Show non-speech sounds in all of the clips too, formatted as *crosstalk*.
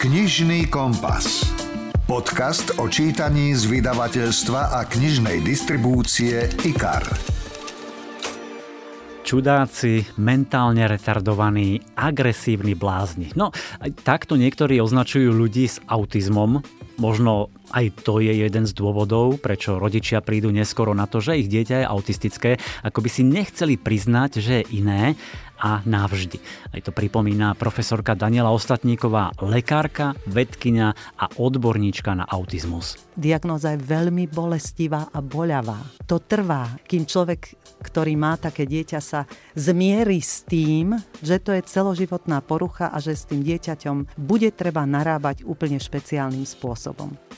Knižný kompas. Podcast o čítaní z vydavateľstva a knižnej distribúcie IKAR. Čudáci, mentálne retardovaní, agresívni blázni. No, takto niektorí označujú ľudí s autizmom. Možno aj to je jeden z dôvodov, prečo rodičia prídu neskoro na to, že ich dieťa je autistické, ako by si nechceli priznať, že je iné a navždy. Aj to pripomína profesorka Daniela Ostatníková, lekárka, vedkynia a odborníčka na autizmus. Diagnóza je veľmi bolestivá a boľavá. To trvá, kým človek, ktorý má také dieťa, sa zmierí s tým, že to je celoživotná porucha a že s tým dieťaťom bude treba narábať úplne špeciálnym spôsobom.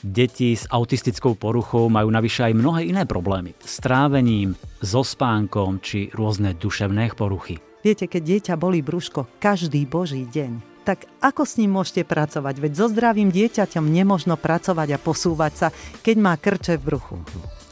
Deti s autistickou poruchou majú navyše aj mnohé iné problémy. S trávením, so spánkom či rôzne duševné poruchy. Viete, keď dieťa bolí brúško každý boží deň, tak ako s ním môžete pracovať? Veď so zdravým dieťaťom nemožno pracovať a posúvať sa, keď má krče v bruchu.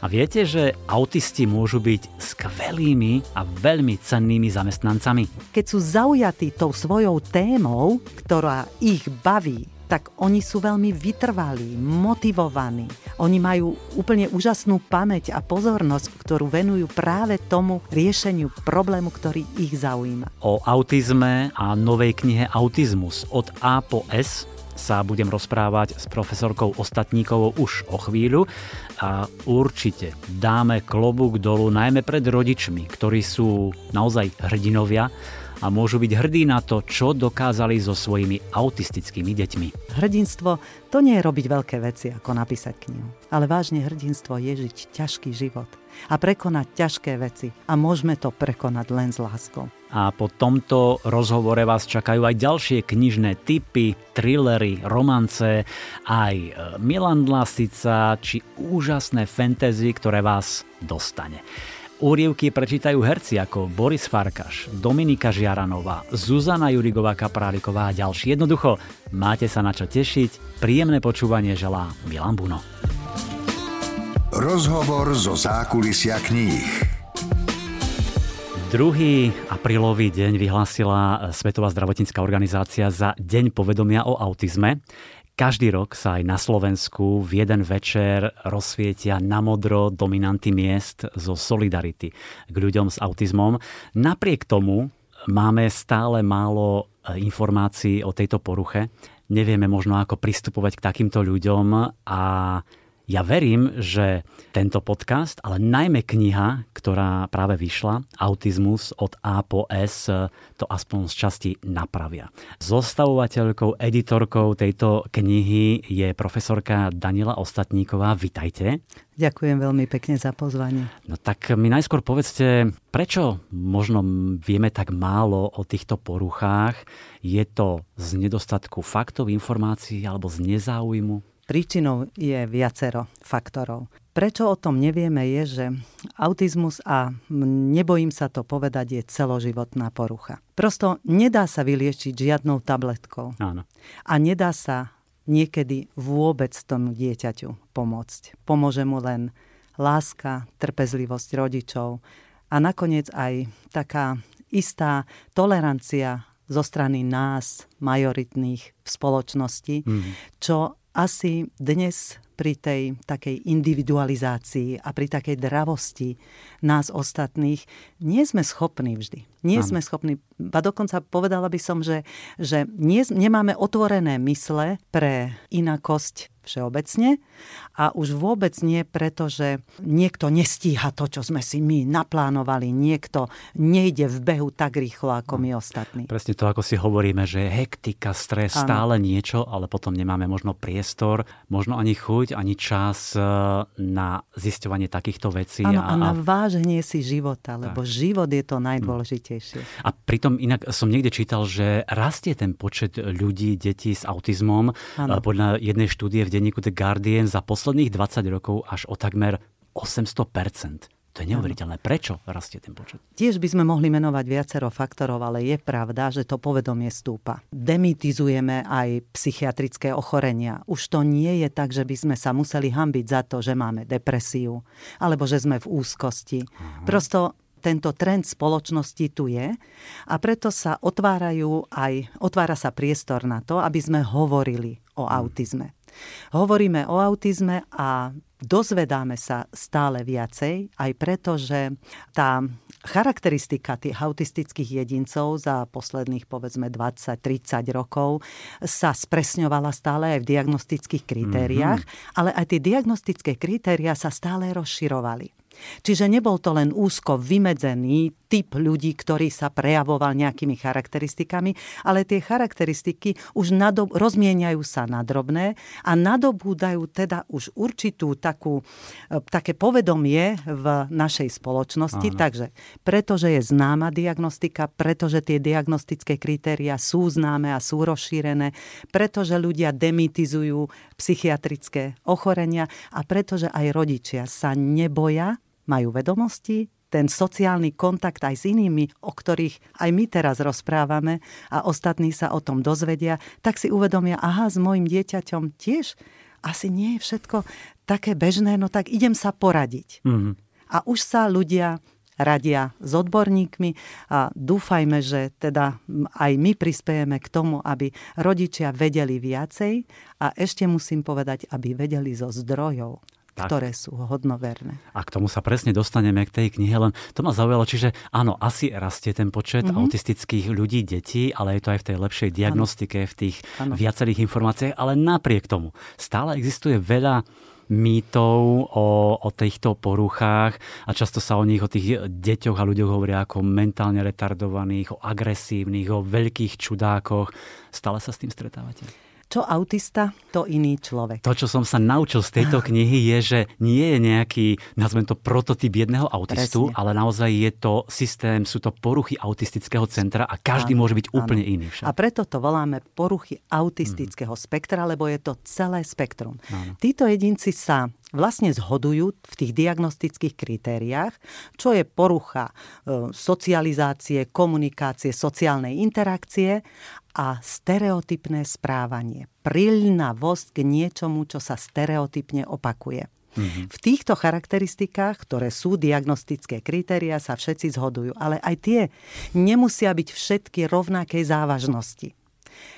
A viete, že autisti môžu byť skvelými a veľmi cennými zamestnancami? Keď sú zaujatí tou svojou témou, ktorá ich baví, tak oni sú veľmi vytrvalí, motivovaní. Oni majú úplne úžasnú pamäť a pozornosť, ktorú venujú práve tomu riešeniu problému, ktorý ich zaujíma. O autizme a novej knihe Autizmus od A po S sa budem rozprávať s profesorkou Ostatníkovou už o chvíľu a určite dáme klobúk dolu najmä pred rodičmi, ktorí sú naozaj hrdinovia a môžu byť hrdí na to, čo dokázali so svojimi autistickými deťmi. Hrdinstvo to nie je robiť veľké veci, ako napísať knihu. Ale vážne hrdinstvo je žiť ťažký život a prekonať ťažké veci. A môžeme to prekonať len s láskou. A po tomto rozhovore vás čakajú aj ďalšie knižné typy, thrillery, romance, aj e, Milan Lasica či úžasné fantasy, ktoré vás dostane. Úrievky prečítajú herci ako Boris Farkaš, Dominika Žiaranová, Zuzana Jurigová Kapráliková a ďalší. Jednoducho, máte sa na čo tešiť. Príjemné počúvanie želá Milan Buno. Rozhovor zo zákulisia kníh. Druhý aprílový deň vyhlásila Svetová zdravotnícká organizácia za Deň povedomia o autizme. Každý rok sa aj na Slovensku v jeden večer rozsvietia na modro dominanty miest zo solidarity k ľuďom s autizmom. Napriek tomu máme stále málo e, informácií o tejto poruche. Nevieme možno ako pristupovať k takýmto ľuďom a ja verím, že tento podcast, ale najmä kniha, ktorá práve vyšla, Autizmus od A po S, to aspoň z časti napravia. Zostavovateľkou, editorkou tejto knihy je profesorka Daniela Ostatníková. Vitajte. Ďakujem veľmi pekne za pozvanie. No tak mi najskôr povedzte, prečo možno vieme tak málo o týchto poruchách? Je to z nedostatku faktov, informácií alebo z nezáujmu? Príčinou je viacero faktorov. Prečo o tom nevieme je, že autizmus, a nebojím sa to povedať, je celoživotná porucha. Prosto nedá sa vyliečiť žiadnou tabletkou. Áno. A nedá sa niekedy vôbec tomu dieťaťu pomôcť. Pomôže mu len láska, trpezlivosť rodičov a nakoniec aj taká istá tolerancia zo strany nás, majoritných v spoločnosti, mm. čo asi dnes pri tej takej individualizácii a pri takej dravosti nás ostatných nie sme schopní vždy. Nie ano. sme schopní, ba dokonca povedala by som, že, že nie, nemáme otvorené mysle pre inakosť všeobecne a už vôbec nie preto, že niekto nestíha to, čo sme si my naplánovali, niekto nejde v behu tak rýchlo ako my ostatní. Presne to, ako si hovoríme, že hektika, stres, ano. stále niečo, ale potom nemáme možno priestor, možno ani chuť, ani čas e, na zisťovanie takýchto vecí. Ano, a, a na váženie si života, lebo tak. život je to najdôležitejšie najdôležitejšie. A pritom inak som niekde čítal, že rastie ten počet ľudí, detí s autizmom. Ano. Podľa jednej štúdie v denníku The Guardian za posledných 20 rokov až o takmer 800% to je neuveriteľné. Prečo rastie ten počet? Tiež by sme mohli menovať viacero faktorov, ale je pravda, že to povedomie stúpa. Demitizujeme aj psychiatrické ochorenia. Už to nie je tak, že by sme sa museli hambiť za to, že máme depresiu alebo že sme v úzkosti. Aha. Prosto tento trend spoločnosti tu je a preto sa otvárajú aj, otvára sa priestor na to, aby sme hovorili o hmm. autizme. Hovoríme o autizme a dozvedáme sa stále viacej, aj preto, že tá charakteristika tých autistických jedincov za posledných povedzme 20-30 rokov sa spresňovala stále aj v diagnostických kritériách, mm-hmm. ale aj tie diagnostické kritéria sa stále rozširovali. Čiže nebol to len úzko vymedzený typ ľudí, ktorý sa prejavoval nejakými charakteristikami, ale tie charakteristiky už nadob- rozmieniajú sa na drobné a nadobúdajú teda už určitú takú, e, také povedomie v našej spoločnosti. Áno. Takže pretože je známa diagnostika, pretože tie diagnostické kritéria sú známe a sú rozšírené, pretože ľudia demitizujú psychiatrické ochorenia a pretože aj rodičia sa neboja majú vedomosti, ten sociálny kontakt aj s inými, o ktorých aj my teraz rozprávame a ostatní sa o tom dozvedia, tak si uvedomia, aha, s mojim dieťaťom tiež asi nie je všetko také bežné, no tak idem sa poradiť. Mm-hmm. A už sa ľudia radia s odborníkmi a dúfajme, že teda aj my prispiejeme k tomu, aby rodičia vedeli viacej a ešte musím povedať, aby vedeli zo zdrojov tak. ktoré sú hodnoverné. A k tomu sa presne dostaneme k tej knihe, len to ma zaujalo, čiže áno, asi rastie ten počet mm-hmm. autistických ľudí, detí, ale je to aj v tej lepšej diagnostike, ano. v tých ano. viacerých informáciách, ale napriek tomu stále existuje veľa mýtov o, o týchto poruchách a často sa o nich, o tých deťoch a ľuďoch hovoria ako mentálne retardovaných, o agresívnych, o veľkých čudákoch. Stále sa s tým stretávate? Čo autista, to iný človek. To, čo som sa naučil z tejto knihy, je, že nie je nejaký, nazvem to, prototyp jedného autistu, Presne. ale naozaj je to systém, sú to poruchy autistického centra a každý áno, môže byť úplne áno. iný. Však. A preto to voláme poruchy autistického mm. spektra, lebo je to celé spektrum. Áno. Títo jedinci sa vlastne zhodujú v tých diagnostických kritériách, čo je porucha e, socializácie, komunikácie, sociálnej interakcie a stereotypné správanie. Prilnavosť k niečomu, čo sa stereotypne opakuje. Mm-hmm. V týchto charakteristikách, ktoré sú diagnostické kritéria, sa všetci zhodujú, ale aj tie nemusia byť všetky rovnakej závažnosti.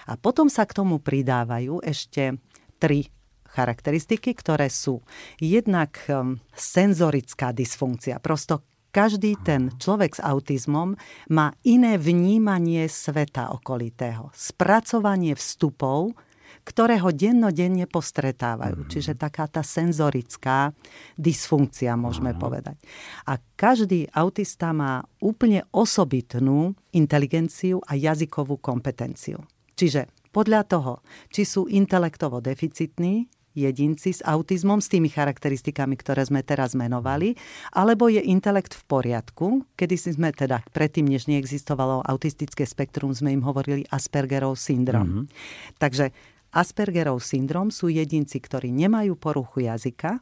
A potom sa k tomu pridávajú ešte tri charakteristiky, ktoré sú jednak um, senzorická dysfunkcia. Prosto každý ten človek s autizmom má iné vnímanie sveta okolitého, spracovanie vstupov, ktoré ho dennodenne postretávajú. Mm-hmm. Čiže taká tá senzorická dysfunkcia, môžeme mm-hmm. povedať. A každý autista má úplne osobitnú inteligenciu a jazykovú kompetenciu. Čiže podľa toho, či sú intelektovo deficitní, jedinci s autizmom, s tými charakteristikami, ktoré sme teraz menovali, alebo je intelekt v poriadku, kedy si sme teda predtým, než neexistovalo autistické spektrum, sme im hovorili Aspergerov syndrom. Mm-hmm. Takže Aspergerov syndrom sú jedinci, ktorí nemajú poruchu jazyka,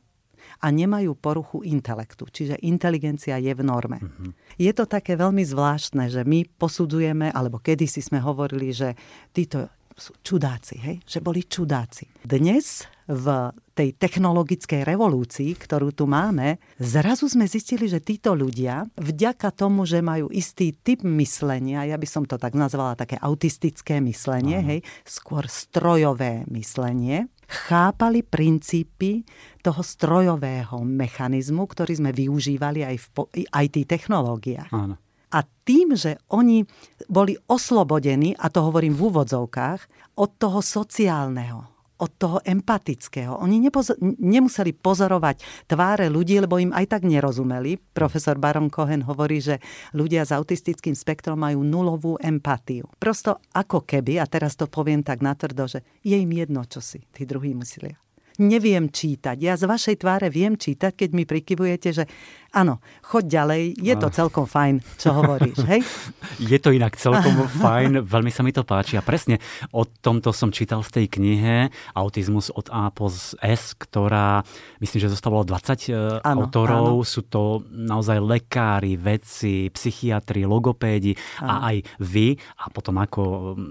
a nemajú poruchu intelektu, čiže inteligencia je v norme. Mm-hmm. Je to také veľmi zvláštne, že my posudzujeme, alebo kedysi sme hovorili, že títo sú čudáci, hej? že boli čudáci. Dnes v tej technologickej revolúcii, ktorú tu máme, zrazu sme zistili, že títo ľudia, vďaka tomu, že majú istý typ myslenia, ja by som to tak nazvala také autistické myslenie, hej, skôr strojové myslenie, chápali princípy toho strojového mechanizmu, ktorý sme využívali aj v IT technológiách. Áno. A tým, že oni boli oslobodení, a to hovorím v úvodzovkách, od toho sociálneho, od toho empatického. Oni nepozo- nemuseli pozorovať tváre ľudí, lebo im aj tak nerozumeli. Profesor Baron Cohen hovorí, že ľudia s autistickým spektrom majú nulovú empatiu. Prosto ako keby, a teraz to poviem tak natvrdo, že je im jedno, čo si tí druhí myslia neviem čítať. Ja z vašej tváre viem čítať, keď mi prikyvujete, že áno, choď ďalej, je to celkom fajn, čo hovoríš, hej? *laughs* Je to inak celkom fajn, veľmi sa mi to páči a presne o tomto som čítal v tej knihe Autizmus od A po S, ktorá myslím, že zostalo 20 ano, autorov. Áno. Sú to naozaj lekári, vedci, psychiatri, logopédi áno. a aj vy a potom ako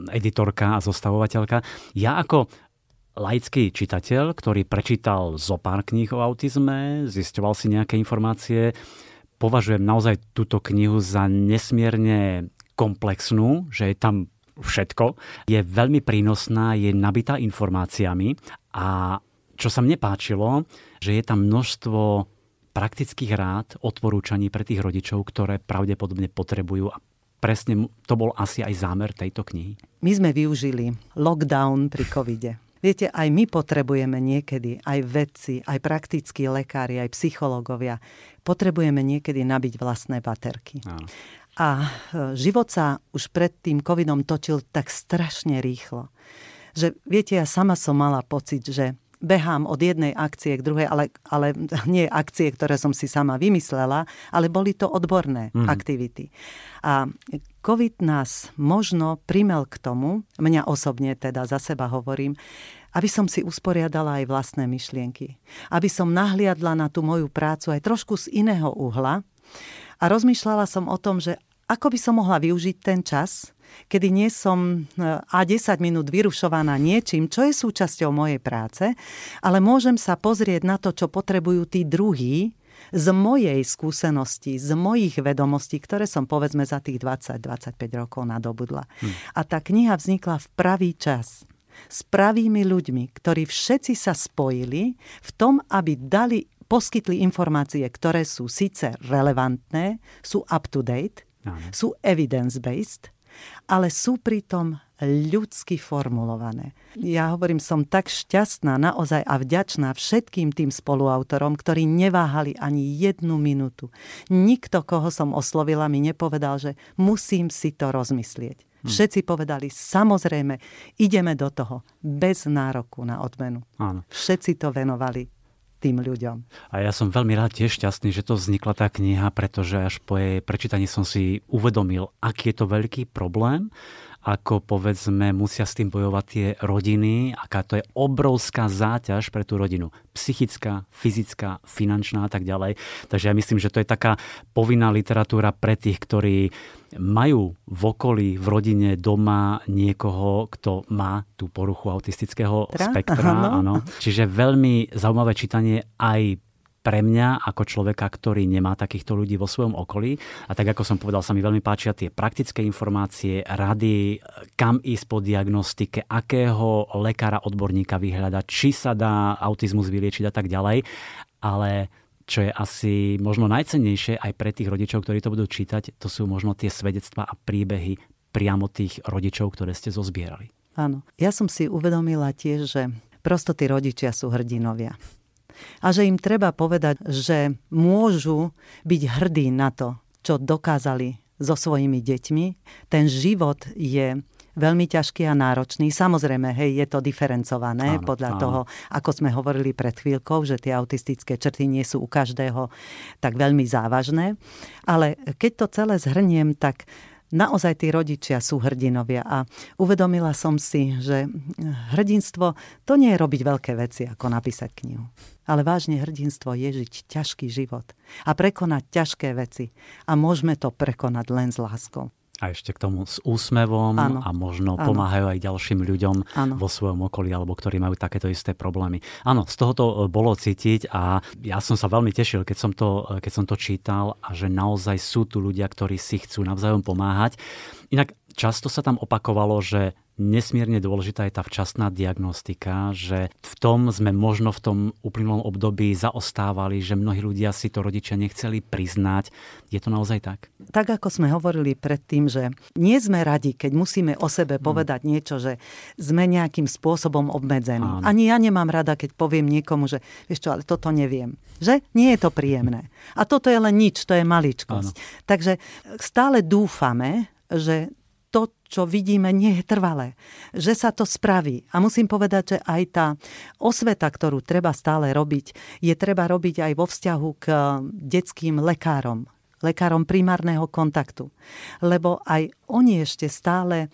editorka a zostavovateľka. Ja ako laický čitateľ, ktorý prečítal zo pár kníh o autizme, zisťoval si nejaké informácie, považujem naozaj túto knihu za nesmierne komplexnú, že je tam všetko. Je veľmi prínosná, je nabitá informáciami a čo sa mne páčilo, že je tam množstvo praktických rád, odporúčaní pre tých rodičov, ktoré pravdepodobne potrebujú a presne to bol asi aj zámer tejto knihy. My sme využili lockdown pri covide. Viete, aj my potrebujeme niekedy, aj vedci, aj praktickí lekári, aj psychológovia, potrebujeme niekedy nabiť vlastné baterky. Áno. A e, život sa už pred tým covidom točil tak strašne rýchlo. Že viete, ja sama som mala pocit, že behám od jednej akcie k druhej, ale, ale *laughs* nie akcie, ktoré som si sama vymyslela, ale boli to odborné mm. aktivity. A COVID nás možno primel k tomu, mňa osobne teda za seba hovorím, aby som si usporiadala aj vlastné myšlienky. Aby som nahliadla na tú moju prácu aj trošku z iného uhla a rozmýšľala som o tom, že ako by som mohla využiť ten čas, kedy nie som e, a 10 minút vyrušovaná niečím, čo je súčasťou mojej práce, ale môžem sa pozrieť na to, čo potrebujú tí druhí, z mojej skúsenosti, z mojich vedomostí, ktoré som povedzme za tých 20-25 rokov nadobudla. Hmm. A tá kniha vznikla v pravý čas s pravými ľuďmi, ktorí všetci sa spojili v tom, aby dali, poskytli informácie, ktoré sú síce relevantné, sú up to date, sú evidence-based, ale sú pritom ľudsky formulované. Ja hovorím, som tak šťastná naozaj a vďačná všetkým tým spoluautorom, ktorí neváhali ani jednu minútu. Nikto, koho som oslovila, mi nepovedal, že musím si to rozmyslieť. Hm. Všetci povedali, samozrejme, ideme do toho, bez nároku na odmenu. Áno. Všetci to venovali tým ľuďom. A ja som veľmi rád tiež šťastný, že to vznikla tá kniha, pretože až po jej prečítaní som si uvedomil, aký je to veľký problém ako povedzme musia s tým bojovať tie rodiny, aká to je obrovská záťaž pre tú rodinu. Psychická, fyzická, finančná a tak ďalej. Takže ja myslím, že to je taká povinná literatúra pre tých, ktorí majú v okolí, v rodine, doma niekoho, kto má tú poruchu autistického Tra? spektra. Áno. Čiže veľmi zaujímavé čítanie aj pre mňa ako človeka, ktorý nemá takýchto ľudí vo svojom okolí. A tak ako som povedal, sa mi veľmi páčia tie praktické informácie, rady, kam ísť po diagnostike, akého lekára, odborníka vyhľadať, či sa dá autizmus vyliečiť a tak ďalej. Ale čo je asi možno najcennejšie aj pre tých rodičov, ktorí to budú čítať, to sú možno tie svedectvá a príbehy priamo tých rodičov, ktoré ste zozbierali. Áno. Ja som si uvedomila tiež, že prosto tí rodičia sú hrdinovia a že im treba povedať, že môžu byť hrdí na to, čo dokázali so svojimi deťmi. Ten život je veľmi ťažký a náročný. Samozrejme, hej, je to diferencované áno, podľa áno. toho, ako sme hovorili pred chvíľkou, že tie autistické črty nie sú u každého tak veľmi závažné. Ale keď to celé zhrniem, tak naozaj tí rodičia sú hrdinovia a uvedomila som si, že hrdinstvo to nie je robiť veľké veci, ako napísať knihu. Ale vážne hrdinstvo je žiť ťažký život a prekonať ťažké veci. A môžeme to prekonať len s láskou a ešte k tomu s úsmevom ano. a možno ano. pomáhajú aj ďalším ľuďom ano. vo svojom okolí alebo ktorí majú takéto isté problémy. Áno, z toho to e, bolo cítiť a ja som sa veľmi tešil, keď som to, e, keď som to čítal a že naozaj sú tu ľudia, ktorí si chcú navzájom pomáhať. Inak často sa tam opakovalo, že nesmierne dôležitá je tá včasná diagnostika, že v tom sme možno v tom uplynulom období zaostávali, že mnohí ľudia si to rodičia nechceli priznať. Je to naozaj tak? Tak ako sme hovorili predtým, že nie sme radi, keď musíme o sebe hmm. povedať niečo, že sme nejakým spôsobom obmedzení. Áno. Ani ja nemám rada, keď poviem niekomu, že vieš čo, ale toto neviem. Že? Nie je to príjemné. A toto je len nič, to je maličkosť. Áno. Takže stále dúfame, že čo vidíme, nie je trvalé. Že sa to spraví. A musím povedať, že aj tá osveta, ktorú treba stále robiť, je treba robiť aj vo vzťahu k detským lekárom, lekárom primárneho kontaktu. Lebo aj oni ešte stále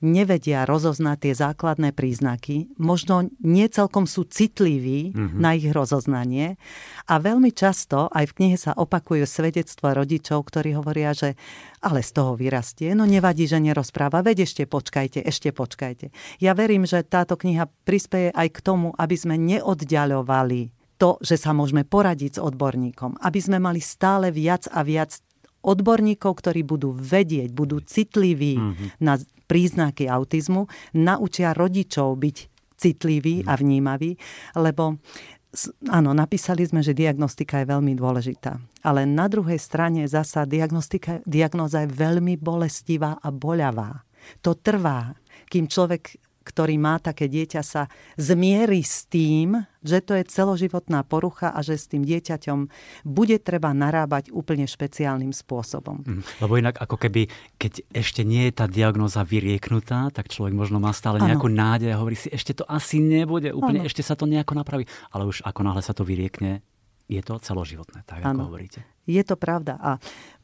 nevedia rozoznať tie základné príznaky, možno nie celkom sú citliví mm-hmm. na ich rozoznanie a veľmi často aj v knihe sa opakuje svedectvo rodičov, ktorí hovoria, že ale z toho vyrastie, no nevadí, že nerozpráva, veď ešte počkajte, ešte počkajte. Ja verím, že táto kniha prispieje aj k tomu, aby sme neoddialovali to, že sa môžeme poradiť s odborníkom, aby sme mali stále viac a viac odborníkov, ktorí budú vedieť, budú citliví mm-hmm. na príznaky autizmu, naučia rodičov byť citliví a vnímaví, lebo áno, napísali sme, že diagnostika je veľmi dôležitá. Ale na druhej strane zasa diagnostika, diagnoza je veľmi bolestivá a boľavá. To trvá, kým človek ktorý má také dieťa, sa zmierí s tým, že to je celoživotná porucha a že s tým dieťaťom bude treba narábať úplne špeciálnym spôsobom. Mm, lebo inak ako keby, keď ešte nie je tá diagnoza vyrieknutá, tak človek možno má stále nejakú ano. nádej a hovorí si, ešte to asi nebude, úplne ano. ešte sa to nejako napraví. Ale už ako náhle sa to vyriekne, je to celoživotné, tak ano. ako hovoríte. Je to pravda. A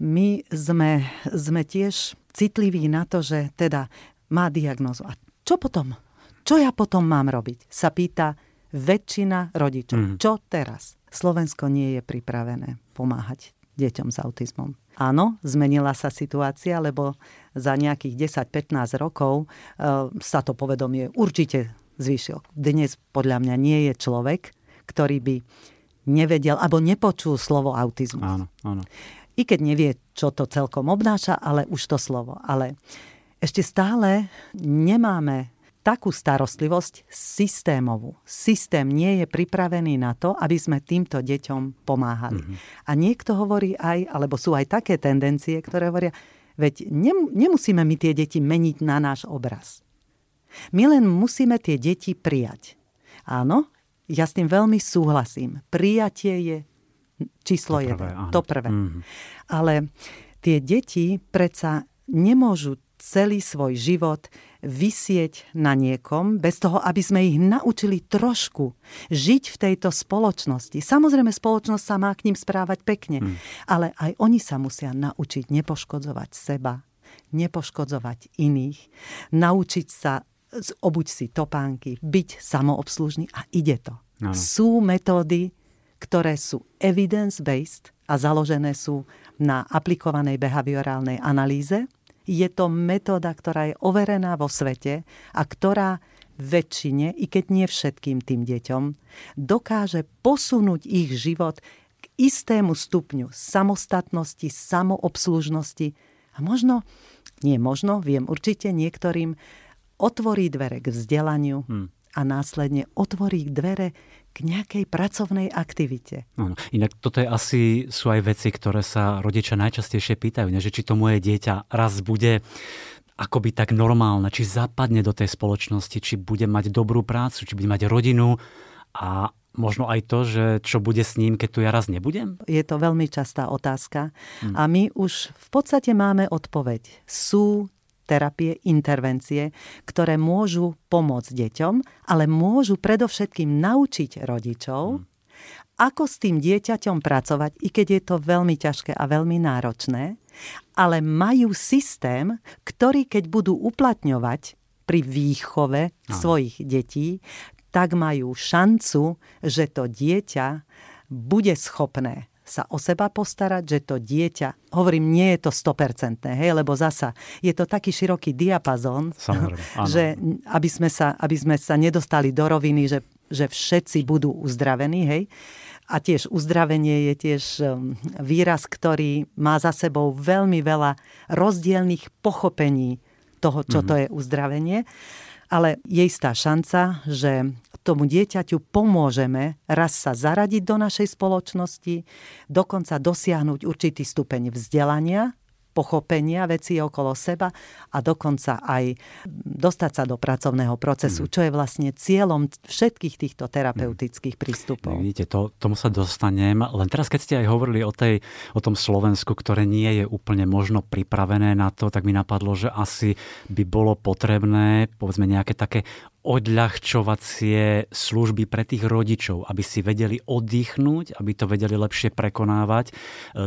my sme, sme tiež citliví na to, že teda má diagnozu. A čo potom? Čo ja potom mám robiť? Sa pýta väčšina rodičov. Mm. Čo teraz? Slovensko nie je pripravené pomáhať deťom s autizmom. Áno, zmenila sa situácia, lebo za nejakých 10-15 rokov e, sa to povedomie určite zvýšil. Dnes podľa mňa nie je človek, ktorý by nevedel alebo nepočul slovo autizmus. Áno, áno. I keď nevie, čo to celkom obnáša, ale už to slovo. Ale ešte stále nemáme takú starostlivosť systémovú. Systém nie je pripravený na to, aby sme týmto deťom pomáhali. Mm-hmm. A niekto hovorí aj, alebo sú aj také tendencie, ktoré hovoria, veď nemusíme my tie deti meniť na náš obraz. My len musíme tie deti prijať. Áno, ja s tým veľmi súhlasím. Prijatie je číslo to prvé, jeden. To prvé. Mm-hmm. Ale tie deti predsa nemôžu celý svoj život vysieť na niekom, bez toho, aby sme ich naučili trošku žiť v tejto spoločnosti. Samozrejme, spoločnosť sa má k ním správať pekne, mm. ale aj oni sa musia naučiť nepoškodzovať seba, nepoškodzovať iných, naučiť sa obuť si topánky, byť samoobslužný a ide to. Ano. Sú metódy, ktoré sú evidence-based a založené sú na aplikovanej behaviorálnej analýze je to metóda, ktorá je overená vo svete a ktorá väčšine, i keď nie všetkým tým deťom, dokáže posunúť ich život k istému stupňu samostatnosti, samoobslužnosti a možno, nie možno, viem určite niektorým, otvorí dvere k vzdelaniu hmm. a následne otvorí dvere k nejakej pracovnej aktivite. No, inak toto je asi, sú aj veci, ktoré sa rodičia najčastejšie pýtajú, ne? že či to moje dieťa raz bude akoby tak normálne, či zapadne do tej spoločnosti, či bude mať dobrú prácu, či bude mať rodinu a možno aj to, že čo bude s ním, keď tu ja raz nebudem? Je to veľmi častá otázka hmm. a my už v podstate máme odpoveď. Sú terapie, intervencie, ktoré môžu pomôcť deťom, ale môžu predovšetkým naučiť rodičov, hmm. ako s tým dieťaťom pracovať, i keď je to veľmi ťažké a veľmi náročné, ale majú systém, ktorý keď budú uplatňovať pri výchove Aha. svojich detí, tak majú šancu, že to dieťa bude schopné sa o seba postarať, že to dieťa, hovorím, nie je to 100%, hej, lebo zasa je to taký široký diapazón, *laughs* že aby sme, sa, aby sme sa nedostali do roviny, že, že všetci budú uzdravení, hej. A tiež uzdravenie je tiež um, výraz, ktorý má za sebou veľmi veľa rozdielných pochopení toho, čo mm-hmm. to je uzdravenie. Ale je istá šanca, že tomu dieťaťu pomôžeme raz sa zaradiť do našej spoločnosti, dokonca dosiahnuť určitý stupeň vzdelania, pochopenia vecí okolo seba a dokonca aj dostať sa do pracovného procesu, mm. čo je vlastne cieľom všetkých týchto terapeutických mm. prístupov. Vidíte, to, tomu sa dostanem. Len teraz, keď ste aj hovorili o, tej, o tom Slovensku, ktoré nie je úplne možno pripravené na to, tak mi napadlo, že asi by bolo potrebné, povedzme, nejaké také odľahčovacie služby pre tých rodičov, aby si vedeli oddychnúť, aby to vedeli lepšie prekonávať, e,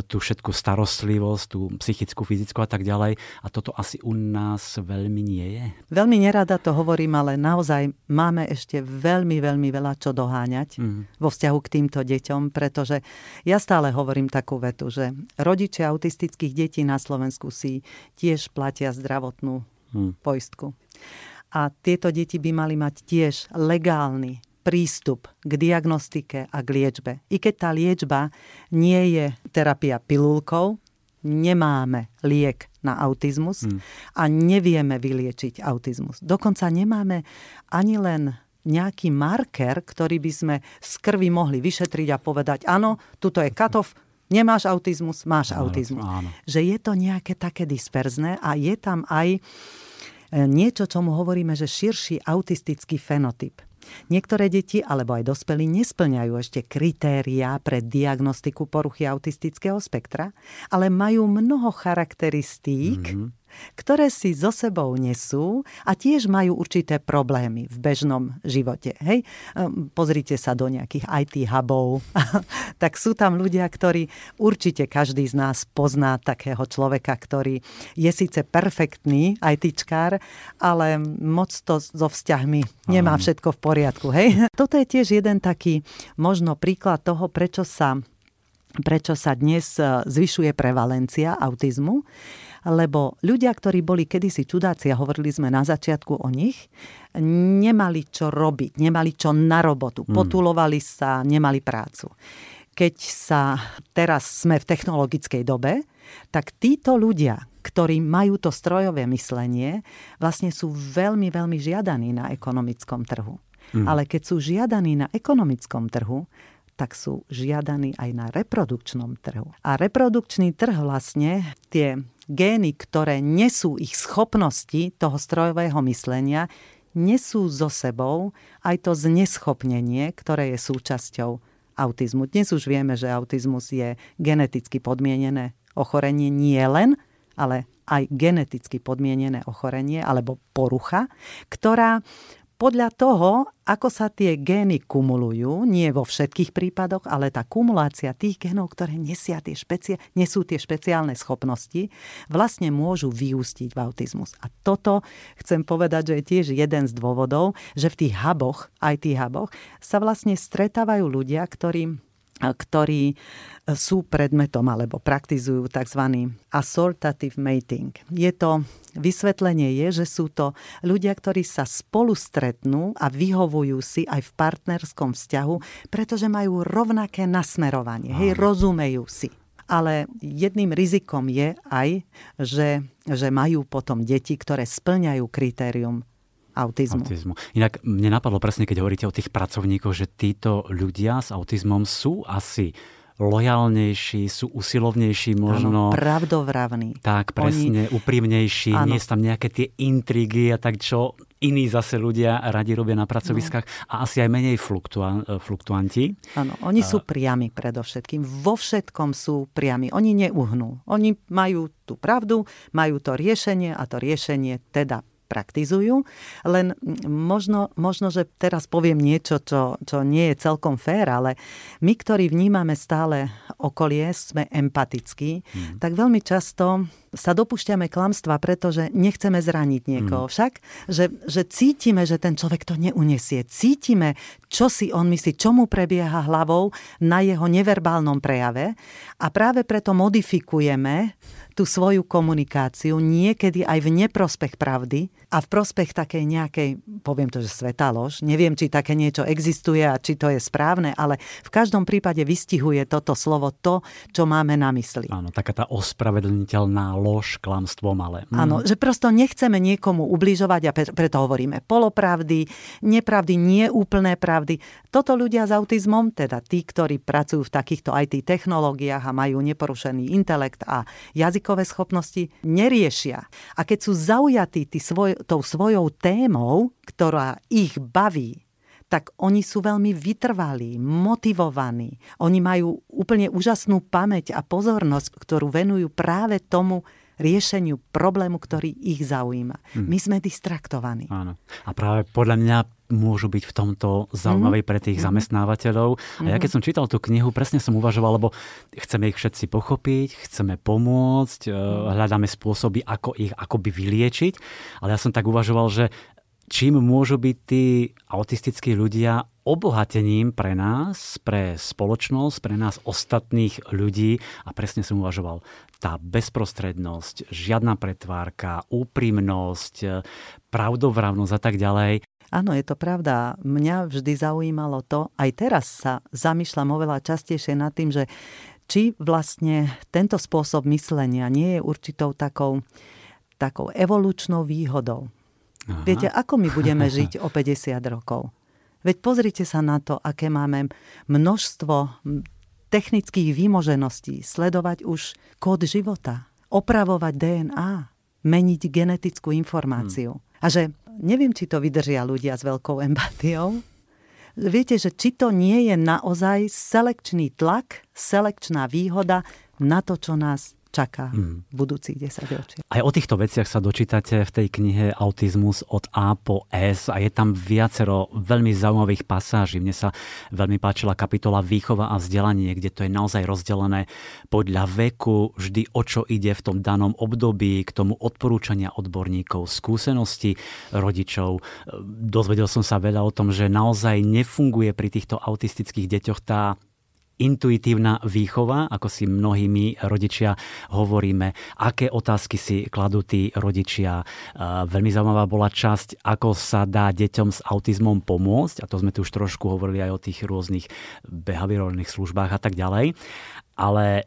tú všetku starostlivosť, tú psychickú, fyzickú a tak ďalej. A toto asi u nás veľmi nie je. Veľmi nerada to hovorím, ale naozaj máme ešte veľmi, veľmi veľa čo doháňať mm. vo vzťahu k týmto deťom, pretože ja stále hovorím takú vetu, že rodičia autistických detí na Slovensku si tiež platia zdravotnú mm. poistku. A tieto deti by mali mať tiež legálny prístup k diagnostike a k liečbe. I keď tá liečba nie je terapia pilulkou, nemáme liek na autizmus hmm. a nevieme vyliečiť autizmus. Dokonca nemáme ani len nejaký marker, ktorý by sme z krvi mohli vyšetriť a povedať, áno, tuto je katov, nemáš autizmus, máš áno, autizmus. Áno. Že je to nejaké také disperzné a je tam aj niečo, čo mu hovoríme, že širší autistický fenotyp. Niektoré deti alebo aj dospelí nesplňajú ešte kritériá pre diagnostiku poruchy autistického spektra, ale majú mnoho charakteristík, mm-hmm ktoré si so sebou nesú a tiež majú určité problémy v bežnom živote. Hej? Ehm, pozrite sa do nejakých IT hubov. *laughs* tak sú tam ľudia, ktorí určite každý z nás pozná takého človeka, ktorý je síce perfektný ITčkár, ale moc to so vzťahmi nemá všetko v poriadku. Hej? *laughs* Toto je tiež jeden taký možno príklad toho, prečo sa prečo sa dnes e, zvyšuje prevalencia autizmu lebo ľudia, ktorí boli kedysi čudáci, a hovorili sme na začiatku o nich, nemali čo robiť, nemali čo na robotu, mm. potulovali sa, nemali prácu. Keď sa teraz sme v technologickej dobe, tak títo ľudia, ktorí majú to strojové myslenie, vlastne sú veľmi, veľmi žiadaní na ekonomickom trhu. Mm. Ale keď sú žiadaní na ekonomickom trhu, tak sú žiadaní aj na reprodukčnom trhu. A reprodukčný trh vlastne tie gény, ktoré nesú ich schopnosti toho strojového myslenia, nesú so sebou aj to zneschopnenie, ktoré je súčasťou autizmu. Dnes už vieme, že autizmus je geneticky podmienené ochorenie nie len, ale aj geneticky podmienené ochorenie alebo porucha, ktorá podľa toho, ako sa tie gény kumulujú, nie vo všetkých prípadoch, ale tá kumulácia tých génov, ktoré nesia tie špeci- nesú tie špeciálne schopnosti, vlastne môžu vyústiť v autizmus. A toto chcem povedať, že je tiež jeden z dôvodov, že v tých huboch, aj tých huboch, sa vlastne stretávajú ľudia, ktorí ktorí e, sú predmetom alebo praktizujú tzv. assortative mating. Je to, vysvetlenie je, že sú to ľudia, ktorí sa spolu stretnú a vyhovujú si aj v partnerskom vzťahu, pretože majú rovnaké nasmerovanie, hej, rozumejú si. Ale jedným rizikom je aj, že, že majú potom deti, ktoré splňajú kritérium autizmu. autizmu. Inak mne napadlo presne, keď hovoríte o tých pracovníkoch, že títo ľudia s autizmom sú asi lojálnejší, sú usilovnejší možno. Áno, pravdovravní. Tak, presne, Oni... úprimnejší, áno. nie sú tam nejaké tie intrigy a tak, čo iní zase ľudia radi robia na pracoviskách no. a asi aj menej fluktua- fluktuanti. Áno, oni sú priami predovšetkým. Vo všetkom sú priami. Oni neuhnú. Oni majú tú pravdu, majú to riešenie a to riešenie teda praktizujú. Len možno, možno, že teraz poviem niečo, čo, čo nie je celkom fér, ale my, ktorí vnímame stále okolie, sme empatickí, mm. tak veľmi často sa dopúšťame klamstva, pretože nechceme zraniť niekoho. Mm. Však, že, že cítime, že ten človek to neunesie. Cítime, čo si on myslí, čo mu prebieha hlavou na jeho neverbálnom prejave a práve preto modifikujeme tú svoju komunikáciu niekedy aj v neprospech pravdy a v prospech takej nejakej, poviem to, že svetalož. Neviem, či také niečo existuje a či to je správne, ale v každom prípade vystihuje toto slovo to, čo máme na mysli. Áno, taká tá ospravedlniteľná lož, klamstvo malé. Mm. Áno, že prosto nechceme niekomu ubližovať a preto hovoríme polopravdy, nepravdy, neúplné pravdy. Toto ľudia s autizmom, teda tí, ktorí pracujú v takýchto IT technológiách a majú neporušený intelekt a jazyk jazykové schopnosti neriešia. A keď sú zaujatí svoj, tou svojou témou, ktorá ich baví, tak oni sú veľmi vytrvalí, motivovaní. Oni majú úplne úžasnú pamäť a pozornosť, ktorú venujú práve tomu riešeniu problému, ktorý ich zaujíma. Hmm. My sme distraktovaní. Áno. A práve podľa mňa môžu byť v tomto zaujímavé pre tých mm zamestnávateľov. A ja keď som čítal tú knihu, presne som uvažoval, lebo chceme ich všetci pochopiť, chceme pomôcť, mm hľadáme spôsoby, ako ich akoby vyliečiť. Ale ja som tak uvažoval, že čím môžu byť tí autistickí ľudia obohatením pre nás, pre spoločnosť, pre nás ostatných ľudí. A presne som uvažoval, tá bezprostrednosť, žiadna pretvárka, úprimnosť, pravdovravnosť a tak ďalej, Áno, je to pravda. Mňa vždy zaujímalo to, aj teraz sa zamýšľam oveľa častejšie nad tým, že či vlastne tento spôsob myslenia nie je určitou takou, takou evolučnou výhodou. Aha. Viete, ako my budeme žiť o 50 rokov? Veď pozrite sa na to, aké máme množstvo technických výmožeností, sledovať už kód života, opravovať DNA, meniť genetickú informáciu. Hmm. A že neviem, či to vydržia ľudia s veľkou empatiou. Viete, že či to nie je naozaj selekčný tlak, selekčná výhoda na to, čo nás čaká mm. budúcich 10 ročiach. Aj o týchto veciach sa dočítate v tej knihe Autizmus od A po S a je tam viacero veľmi zaujímavých pasáží. Mne sa veľmi páčila kapitola Výchova a vzdelanie, kde to je naozaj rozdelené podľa veku, vždy o čo ide v tom danom období, k tomu odporúčania odborníkov, skúsenosti rodičov. Dozvedel som sa veľa o tom, že naozaj nefunguje pri týchto autistických deťoch tá intuitívna výchova, ako si mnohými rodičia hovoríme, aké otázky si kladú tí rodičia. Veľmi zaujímavá bola časť, ako sa dá deťom s autizmom pomôcť, a to sme tu už trošku hovorili aj o tých rôznych behaviorálnych službách a tak ďalej. Ale e,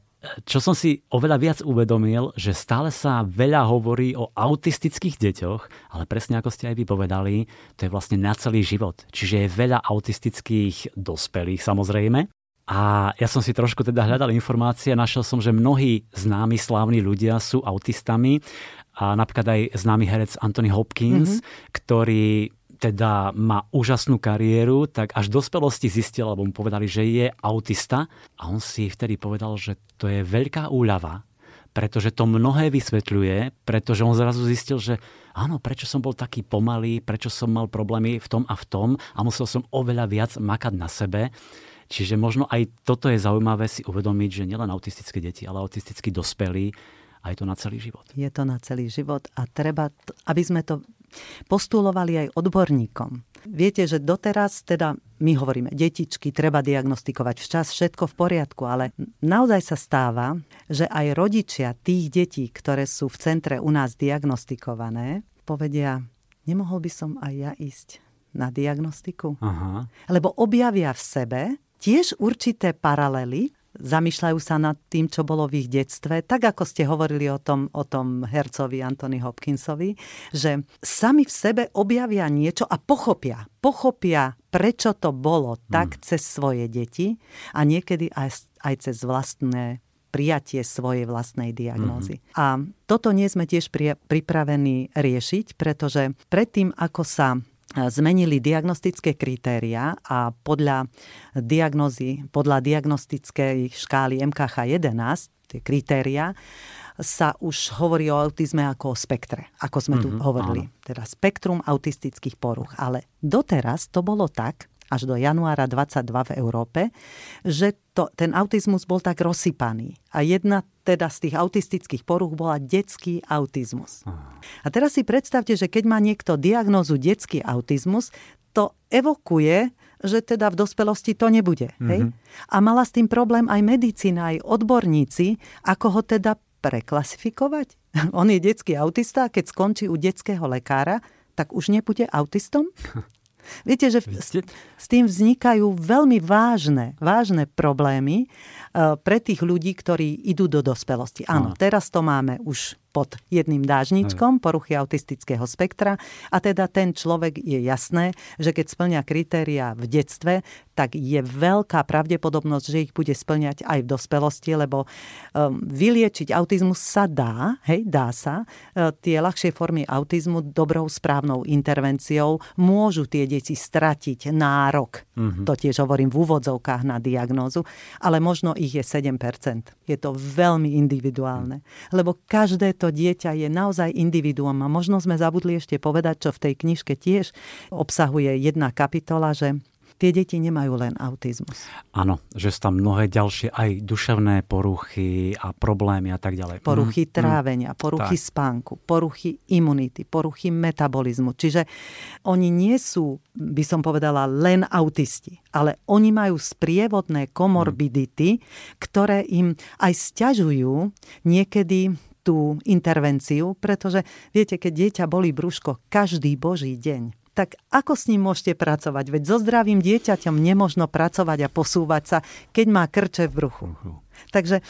čo som si oveľa viac uvedomil, že stále sa veľa hovorí o autistických deťoch, ale presne ako ste aj vy povedali, to je vlastne na celý život. Čiže je veľa autistických dospelých samozrejme, a ja som si trošku teda hľadal informácie našiel som, že mnohí známi slávni ľudia sú autistami a napríklad aj známy herec Anthony Hopkins, mm-hmm. ktorý teda má úžasnú kariéru, tak až v dospelosti zistil, alebo mu povedali, že je autista a on si vtedy povedal, že to je veľká úľava, pretože to mnohé vysvetľuje, pretože on zrazu zistil, že áno, prečo som bol taký pomalý, prečo som mal problémy v tom a v tom a musel som oveľa viac makať na sebe. Čiže možno aj toto je zaujímavé si uvedomiť, že nielen autistické deti, ale autistickí dospelí a je to na celý život. Je to na celý život a treba, aby sme to postulovali aj odborníkom. Viete, že doteraz teda my hovoríme, detičky treba diagnostikovať včas, všetko v poriadku, ale naozaj sa stáva, že aj rodičia tých detí, ktoré sú v centre u nás diagnostikované, povedia, nemohol by som aj ja ísť na diagnostiku? Aha. Lebo objavia v sebe tiež určité paralely, zamýšľajú sa nad tým, čo bolo v ich detstve, tak ako ste hovorili o tom, o tom hercovi Anthony Hopkinsovi, že sami v sebe objavia niečo a pochopia, pochopia, prečo to bolo tak hmm. cez svoje deti a niekedy aj, aj cez vlastné prijatie svojej vlastnej diagnózy. Mm-hmm. A toto nie sme tiež pri, pripravení riešiť, pretože predtým, ako sa zmenili diagnostické kritéria a podľa diagnozy, podľa diagnostickej škály MKH11, tie kritéria, sa už hovorí o autizme ako o spektre, ako sme mm-hmm, tu mhm, hovorili. Áno. Teda spektrum autistických poruch. Ale doteraz to bolo tak, až do januára 22 v Európe, že to, ten autizmus bol tak rozsypaný. A jedna teda z tých autistických poruch bola detský autizmus. A teraz si predstavte, že keď má niekto diagnózu detský autizmus, to evokuje, že teda v dospelosti to nebude. Mm-hmm. Hej? Mhm. A mala s tým problém aj medicína, aj odborníci, ako ho teda preklasifikovať. *laughs* On je detský autista a keď skončí u detského lekára, tak už nebude autistom? *laughs* Viete, že s, tým vznikajú veľmi vážne, vážne problémy uh, pre tých ľudí, ktorí idú do dospelosti. Áno, teraz to máme už pod jedným dážničkom poruchy autistického spektra a teda ten človek je jasné, že keď splňa kritéria v detstve, tak je veľká pravdepodobnosť, že ich bude splňať aj v dospelosti, lebo um, vyliečiť autizmus sa dá, hej, dá sa. Uh, tie ľahšie formy autizmu dobrou správnou intervenciou môžu tie deti stratiť nárok. Mm-hmm. To tiež hovorím v úvodzovkách na diagnózu, ale možno ich je 7%. Je to veľmi individuálne, lebo každé to dieťa je naozaj individuum a možno sme zabudli ešte povedať, čo v tej knižke tiež obsahuje jedna kapitola, že tie deti nemajú len autizmus. Áno, že sú tam mnohé ďalšie aj duševné poruchy a problémy a tak ďalej. Poruchy mm, trávenia, poruchy tak. spánku, poruchy imunity, poruchy metabolizmu. Čiže oni nie sú, by som povedala, len autisti, ale oni majú sprievodné komorbidity, mm. ktoré im aj sťažujú niekedy tú intervenciu, pretože viete, keď dieťa bolí brúško každý boží deň, tak ako s ním môžete pracovať? Veď so zdravým dieťaťom nemožno pracovať a posúvať sa, keď má krče v bruchu. Takže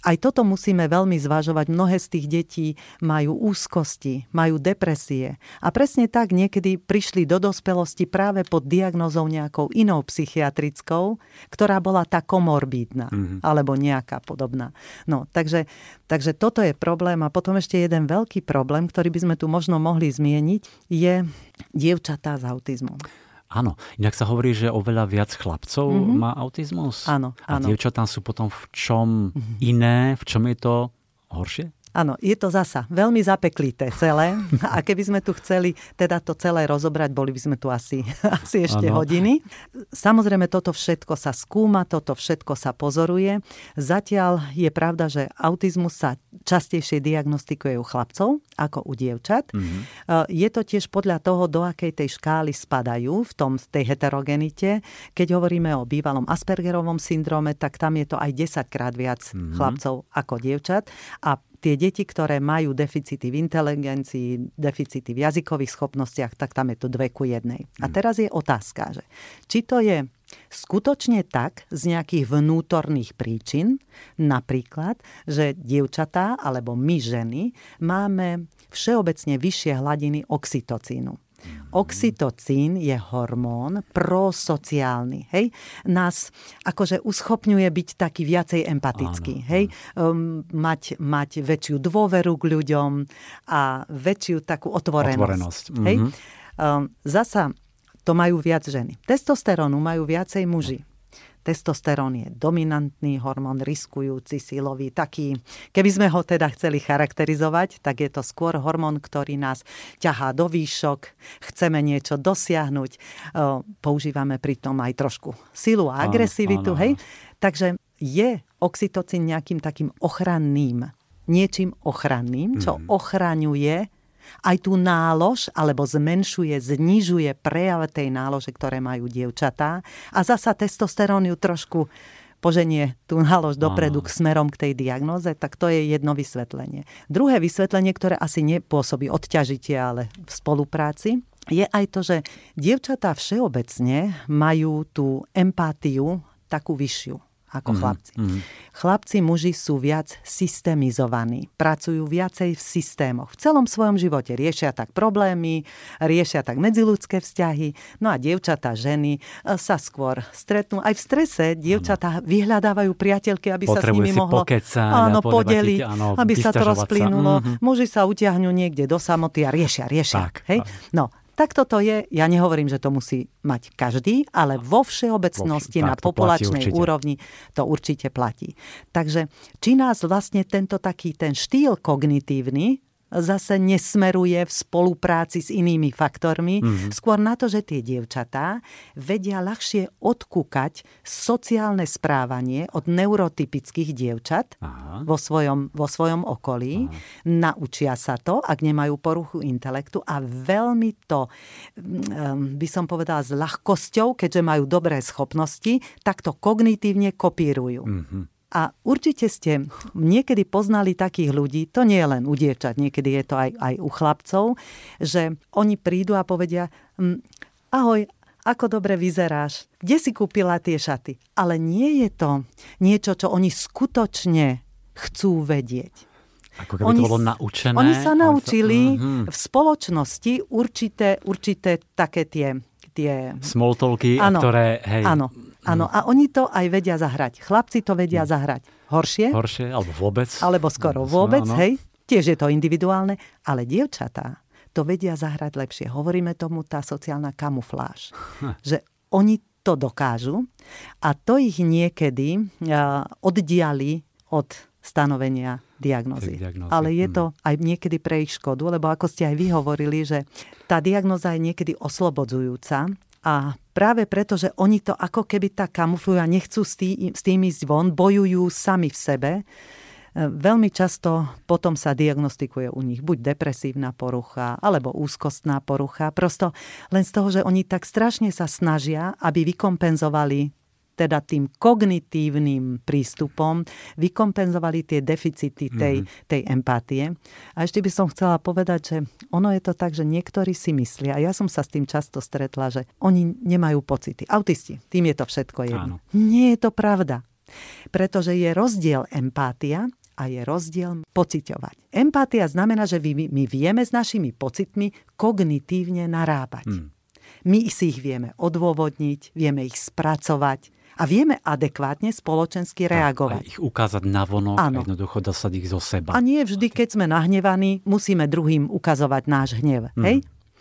aj toto musíme veľmi zvažovať. Mnohé z tých detí majú úzkosti, majú depresie. A presne tak niekedy prišli do dospelosti práve pod diagnozou nejakou inou psychiatrickou, ktorá bola tá komorbídna, mm-hmm. alebo nejaká podobná. No, takže, takže toto je problém. A potom ešte jeden veľký problém, ktorý by sme tu možno mohli zmieniť, je dievčatá s autizmom. Áno, inak sa hovorí, že oveľa viac chlapcov mm-hmm. má autizmus. Áno, áno. A dievčatá sú potom v čom mm-hmm. iné? V čom je to horšie? Áno, je to zasa veľmi zapeklité celé. A keby sme tu chceli teda to celé rozobrať, boli by sme tu asi, *laughs* asi ešte ano. hodiny. Samozrejme, toto všetko sa skúma, toto všetko sa pozoruje. Zatiaľ je pravda, že autizmus sa častejšie diagnostikuje u chlapcov ako u dievčat. Mm-hmm. Je to tiež podľa toho, do akej tej škály spadajú v tom, tej heterogenite. Keď hovoríme o bývalom Aspergerovom syndróme, tak tam je to aj 10 krát viac mm-hmm. chlapcov ako dievčat. A tie deti, ktoré majú deficity v inteligencii, deficity v jazykových schopnostiach, tak tam je to dve ku jednej. A hmm. teraz je otázka, že či to je skutočne tak z nejakých vnútorných príčin, napríklad, že dievčatá alebo my ženy máme všeobecne vyššie hladiny oxytocínu. Oxytocín je hormón prosociálny. Hej? Nás akože uschopňuje byť taký viacej empatický. Áno, hej? Um, mať, mať väčšiu dôveru k ľuďom a väčšiu takú otvorenosť. otvorenosť. Hej? Mm-hmm. Um, zasa to majú viac ženy. Testosterónu majú viacej muži. Testosterón je dominantný hormón, riskujúci, silový, taký, keby sme ho teda chceli charakterizovať, tak je to skôr hormón, ktorý nás ťahá do výšok, chceme niečo dosiahnuť, používame pritom aj trošku silu a agresivitu, áno, áno. hej. Takže je oxytocín nejakým takým ochranným, niečím ochranným, čo mm. ochraňuje aj tú nálož, alebo zmenšuje, znižuje prejav tej nálože, ktoré majú dievčatá. A zasa testosterón ju trošku poženie tú nálož dopredu k smerom k tej diagnoze, tak to je jedno vysvetlenie. Druhé vysvetlenie, ktoré asi nepôsobí odťažitie, ale v spolupráci, je aj to, že dievčatá všeobecne majú tú empátiu takú vyššiu ako mm-hmm. chlapci. Mm-hmm. Chlapci, muži sú viac systemizovaní, pracujú viacej v systémoch. V celom svojom živote riešia tak problémy, riešia tak medziludské vzťahy. No a dievčatá, ženy e, sa skôr stretnú. Aj v strese dievčatá vyhľadávajú priateľky, aby Potrebuje sa s nimi mohlo áno, podeliť, áno, aby sa to rozplynulo. Mm-hmm. Muži sa utiahnu niekde do samoty a riešia, riešia. Tak, hej? No, tak toto je, ja nehovorím, že to musí mať každý, ale vo všeobecnosti vo, na populačnej úrovni to určite platí. Takže či nás vlastne tento taký ten štýl kognitívny zase nesmeruje v spolupráci s inými faktormi. Mm-hmm. Skôr na to, že tie dievčatá vedia ľahšie odkúkať sociálne správanie od neurotypických dievčat Aha. vo svojom, vo svojom okolí. Aha. Naučia sa to, ak nemajú poruchu intelektu a veľmi to, mm, by som povedala, s ľahkosťou, keďže majú dobré schopnosti, tak to kognitívne kopírujú. Mm-hmm. A určite ste niekedy poznali takých ľudí, to nie je len u dievčat, niekedy je to aj, aj u chlapcov, že oni prídu a povedia, hm, ahoj, ako dobre vyzeráš, kde si kúpila tie šaty. Ale nie je to niečo, čo oni skutočne chcú vedieť. Ako keby oni, to bolo naučené. Oni sa naučili uh-huh. v spoločnosti určité, určité také tie... tie... Smoltolky, ktoré... Hej, áno, Áno, a oni to aj vedia zahrať. Chlapci to vedia hm. zahrať horšie. Horšie, alebo vôbec. Alebo skoro vôbec, no, no. hej. Tiež je to individuálne, ale dievčatá to vedia zahrať lepšie. Hovoríme tomu tá sociálna kamufláž. Hm. Že oni to dokážu a to ich niekedy uh, oddiali od stanovenia diagnozy. Ale je to aj niekedy pre ich škodu, lebo ako ste aj vy hovorili, že tá diagnoza je niekedy oslobodzujúca a práve preto, že oni to ako keby tak kamuflujú a nechcú s tým, s tým ísť von, bojujú sami v sebe, e, veľmi často potom sa diagnostikuje u nich buď depresívna porucha alebo úzkostná porucha. Prosto len z toho, že oni tak strašne sa snažia, aby vykompenzovali teda tým kognitívnym prístupom vykompenzovali tie deficity tej, mm-hmm. tej empatie. A ešte by som chcela povedať, že ono je to tak, že niektorí si myslia, a ja som sa s tým často stretla, že oni nemajú pocity. Autisti, tým je to všetko jedno. Áno. Nie je to pravda. Pretože je rozdiel empátia a je rozdiel pociťovať. Empátia znamená, že my, vieme s našimi pocitmi kognitívne narábať. Hmm. My si ich vieme odôvodniť, vieme ich spracovať a vieme adekvátne spoločensky reagovať. A ich ukázať na vonok a jednoducho dosať ich zo seba. A nie vždy, keď sme nahnevaní, musíme druhým ukazovať náš hnev. Hmm. Hej?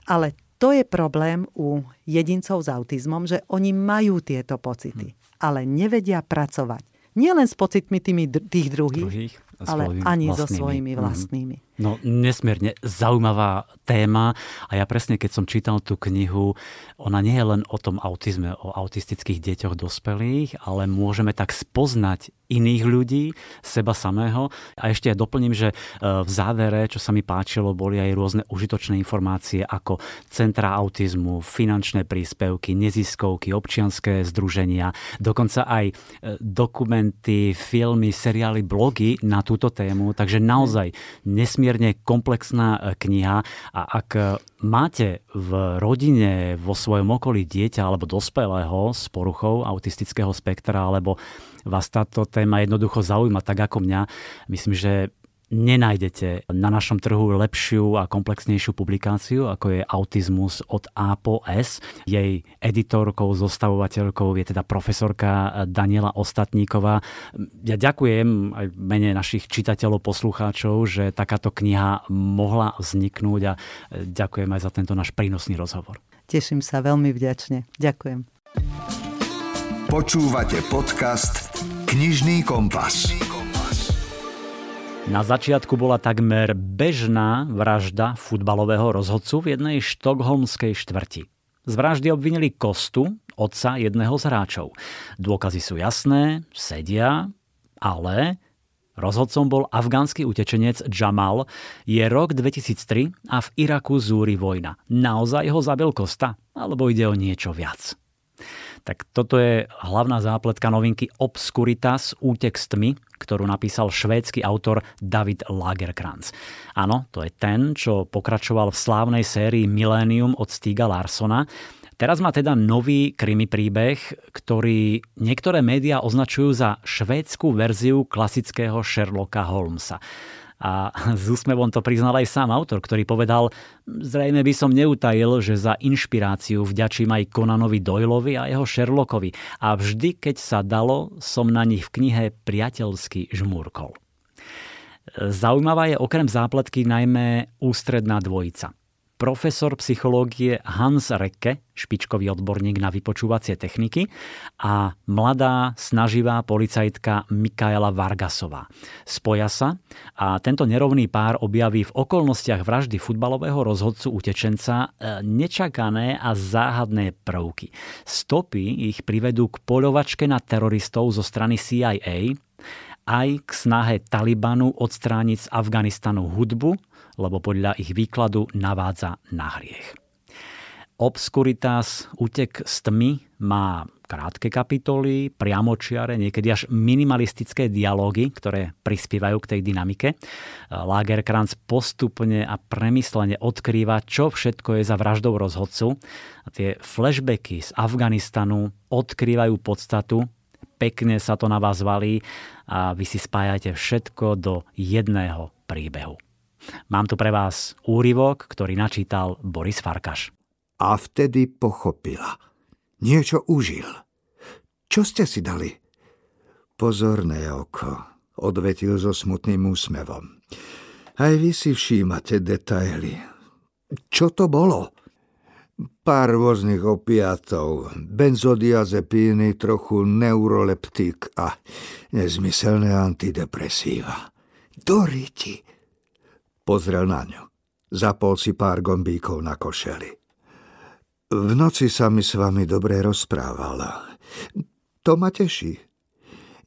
Ale to je problém u jedincov s autizmom, že oni majú tieto pocity, hmm. ale nevedia pracovať. Nie len s pocitmi tými, tých druhých, druhých ale ani vlastnými. so svojimi mhm. vlastnými. No, nesmierne zaujímavá téma a ja presne, keď som čítal tú knihu, ona nie je len o tom autizme, o autistických deťoch dospelých, ale môžeme tak spoznať iných ľudí, seba samého. A ešte aj doplním, že e, v závere, čo sa mi páčilo, boli aj rôzne užitočné informácie ako centra autizmu, finančné príspevky, neziskovky, občianské združenia, dokonca aj e, dokumenty, filmy, seriály, blogy na túto tému. Takže naozaj nesmierne komplexná e, kniha a ak e, máte v rodine, vo svojom okolí dieťa alebo dospelého s poruchou autistického spektra alebo vás táto téma jednoducho zaujíma tak ako mňa, myslím, že nenájdete na našom trhu lepšiu a komplexnejšiu publikáciu, ako je Autizmus od A po S. Jej editorkou, zostavovateľkou je teda profesorka Daniela Ostatníková. Ja ďakujem aj mene našich čitateľov, poslucháčov, že takáto kniha mohla vzniknúť a ďakujem aj za tento náš prínosný rozhovor. Teším sa veľmi vďačne. Ďakujem. Počúvate podcast Knižný kompas. Na začiatku bola takmer bežná vražda futbalového rozhodcu v jednej štokholmskej štvrti. Z vraždy obvinili Kostu, otca jedného z hráčov. Dôkazy sú jasné, sedia, ale rozhodcom bol afgánsky utečenec Jamal. Je rok 2003 a v Iraku zúri vojna. Naozaj ho zabil Kosta? Alebo ide o niečo viac? Tak toto je hlavná zápletka novinky Obscuritas útek s tmy, ktorú napísal švédsky autor David Lagerkrantz. Áno, to je ten, čo pokračoval v slávnej sérii Millennium od Stiga Larsona. Teraz má teda nový krimi príbeh, ktorý niektoré médiá označujú za švédsku verziu klasického Sherlocka Holmesa. A s úsmevom to priznal aj sám autor, ktorý povedal, zrejme by som neutajil, že za inšpiráciu vďačím aj Conanovi Doyleovi a jeho Sherlockovi. A vždy, keď sa dalo, som na nich v knihe priateľsky žmúrkol. Zaujímavá je okrem zápletky najmä ústredná dvojica profesor psychológie Hans Recke, špičkový odborník na vypočúvacie techniky a mladá, snaživá policajtka Mikaela Vargasová. Spoja sa a tento nerovný pár objaví v okolnostiach vraždy futbalového rozhodcu utečenca e, nečakané a záhadné prvky. Stopy ich privedú k poľovačke na teroristov zo strany CIA, aj k snahe Talibanu odstrániť z Afganistanu hudbu, lebo podľa ich výkladu navádza na hriech. Obscuritas, útek z tmy, má krátke kapitoly, priamočiare, niekedy až minimalistické dialógy, ktoré prispievajú k tej dynamike. Lagerkrantz postupne a premyslene odkrýva, čo všetko je za vraždou rozhodcu. A tie flashbacky z Afganistanu odkrývajú podstatu pekne sa to na vás valí a vy si spájate všetko do jedného príbehu. Mám tu pre vás úryvok, ktorý načítal Boris Farkaš. A vtedy pochopila. Niečo užil. Čo ste si dali? Pozorné oko, odvetil so smutným úsmevom. Aj vy si všímate detaily. Čo to bolo? pár rôznych opiatov, benzodiazepíny, trochu neuroleptik a nezmyselné antidepresíva. Doriti! Pozrel na ňu. Zapol si pár gombíkov na košeli. V noci sa mi s vami dobre rozprávala. To ma teší.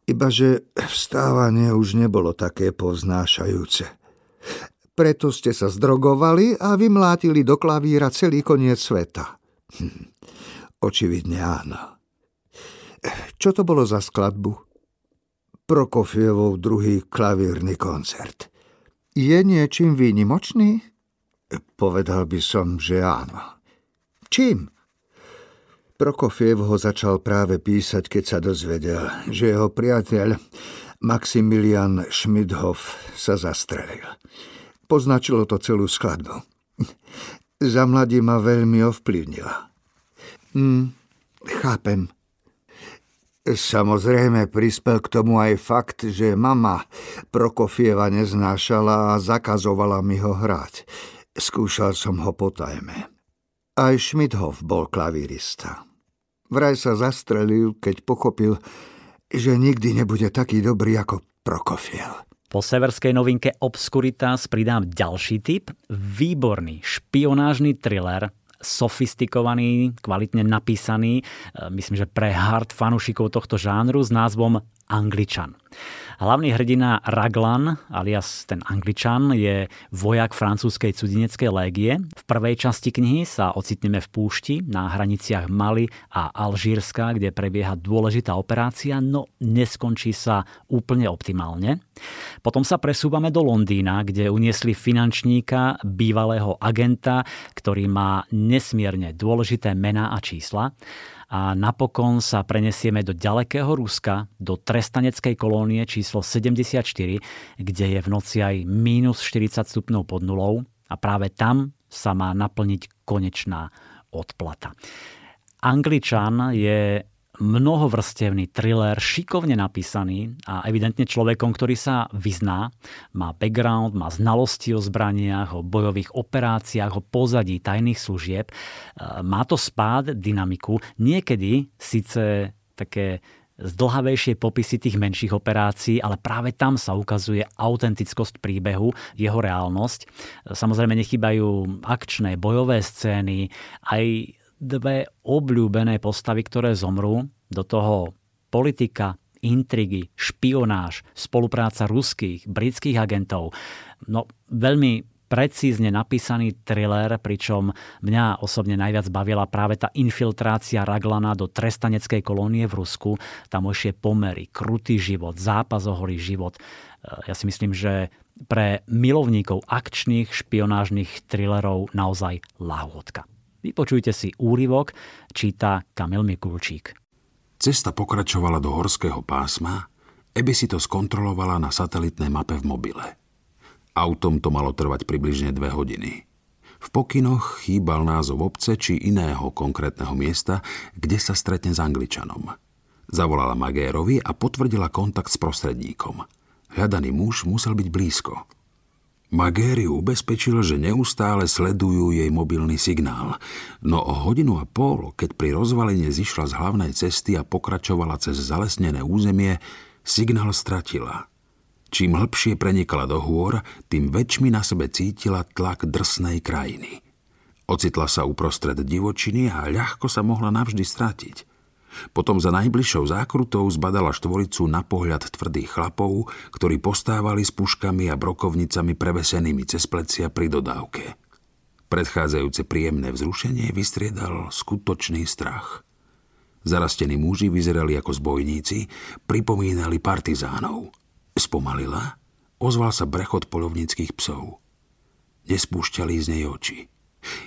Ibaže vstávanie už nebolo také poznášajúce. Preto ste sa zdrogovali a vymlátili do klavíra celý koniec sveta. Hm, očividne áno. Čo to bolo za skladbu? Prokofievov druhý klavírny koncert. Je niečím výnimočný? Povedal by som, že áno. Čím? Prokofiev ho začal práve písať, keď sa dozvedel, že jeho priateľ Maximilian Schmidhoff sa zastrelil. Poznačilo to celú skladbu. Za mladí ma veľmi ovplyvnila. Hm, chápem. Samozrejme prispel k tomu aj fakt, že mama Prokofieva neznášala a zakazovala mi ho hrať. Skúšal som ho potajme. Aj Schmidhoff bol klavírista. Vraj sa zastrelil, keď pochopil, že nikdy nebude taký dobrý ako Prokofiev. Po severskej novinke Obscuritas pridám ďalší typ. Výborný špionážny thriller sofistikovaný, kvalitne napísaný, e, myslím, že pre hard fanúšikov tohto žánru s názvom Angličan. Hlavný hrdina Raglan, alias ten Angličan, je vojak francúzskej cudineckej légie. V prvej časti knihy sa ocitneme v púšti na hraniciach Mali a Alžírska, kde prebieha dôležitá operácia, no neskončí sa úplne optimálne. Potom sa presúvame do Londýna, kde uniesli finančníka, bývalého agenta, ktorý má nesmierne dôležité mená a čísla a napokon sa prenesieme do ďalekého Ruska, do trestaneckej kolónie číslo 74, kde je v noci aj minus 40 stupňov pod nulou a práve tam sa má naplniť konečná odplata. Angličan je mnohovrstevný thriller, šikovne napísaný a evidentne človekom, ktorý sa vyzná, má background, má znalosti o zbraniach, o bojových operáciách, o pozadí tajných služieb. E, má to spád, dynamiku, niekedy síce také zdlhavejšie popisy tých menších operácií, ale práve tam sa ukazuje autentickosť príbehu, jeho reálnosť. E, samozrejme nechybajú akčné, bojové scény, aj dve obľúbené postavy, ktoré zomrú, do toho politika, intrigy, špionáž, spolupráca ruských, britských agentov. No veľmi precízne napísaný thriller, pričom mňa osobne najviac bavila práve tá infiltrácia Raglana do trestaneckej kolónie v Rusku, tamojšie pomery, krutý život, zápas o holý život. Ja si myslím, že pre milovníkov akčných špionážnych thrillerov naozaj láhodka. Vypočujte si úryvok, číta Kamil Mikulčík. Cesta pokračovala do horského pásma, Eby si to skontrolovala na satelitnej mape v mobile. Autom to malo trvať približne dve hodiny. V pokynoch chýbal názov obce či iného konkrétneho miesta, kde sa stretne s Angličanom. Zavolala Magérovi a potvrdila kontakt s prostredníkom. Hľadaný muž musel byť blízko – Magériu ubezpečil, že neustále sledujú jej mobilný signál, no o hodinu a pol, keď pri rozvalenie zišla z hlavnej cesty a pokračovala cez zalesnené územie, signál stratila. Čím hlbšie prenikala do hôr, tým väčšmi na sebe cítila tlak drsnej krajiny. Ocitla sa uprostred divočiny a ľahko sa mohla navždy stratiť – potom za najbližšou zákrutou zbadala štvoricu na pohľad tvrdých chlapov, ktorí postávali s puškami a brokovnicami prevesenými cez plecia pri dodávke. Predchádzajúce príjemné vzrušenie vystriedal skutočný strach. Zarastení muži vyzerali ako zbojníci, pripomínali partizánov. Spomalila, ozval sa brechod polovníckých psov. Nespúšťali z nej oči.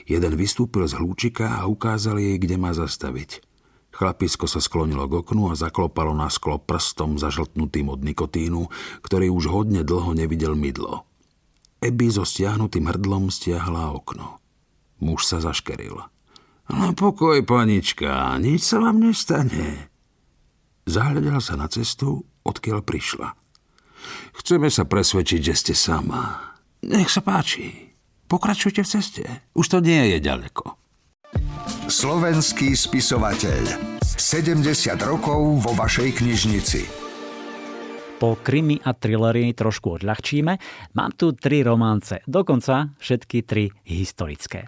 Jeden vystúpil z hlúčika a ukázal jej, kde má zastaviť – Chlapisko sa sklonilo k oknu a zaklopalo na sklo prstom zažltnutým od nikotínu, ktorý už hodne dlho nevidel mydlo. Eby so stiahnutým hrdlom stiahla okno. Muž sa zaškeril. No pokoj, panička, nič sa vám nestane. Zahľadal sa na cestu, odkiaľ prišla. Chceme sa presvedčiť, že ste sama. Nech sa páči. Pokračujte v ceste. Už to nie je ďaleko. Slovenský spisovateľ. 70 rokov vo vašej knižnici. Po krimi a thrillery trošku odľahčíme. Mám tu tri romance, dokonca všetky tri historické.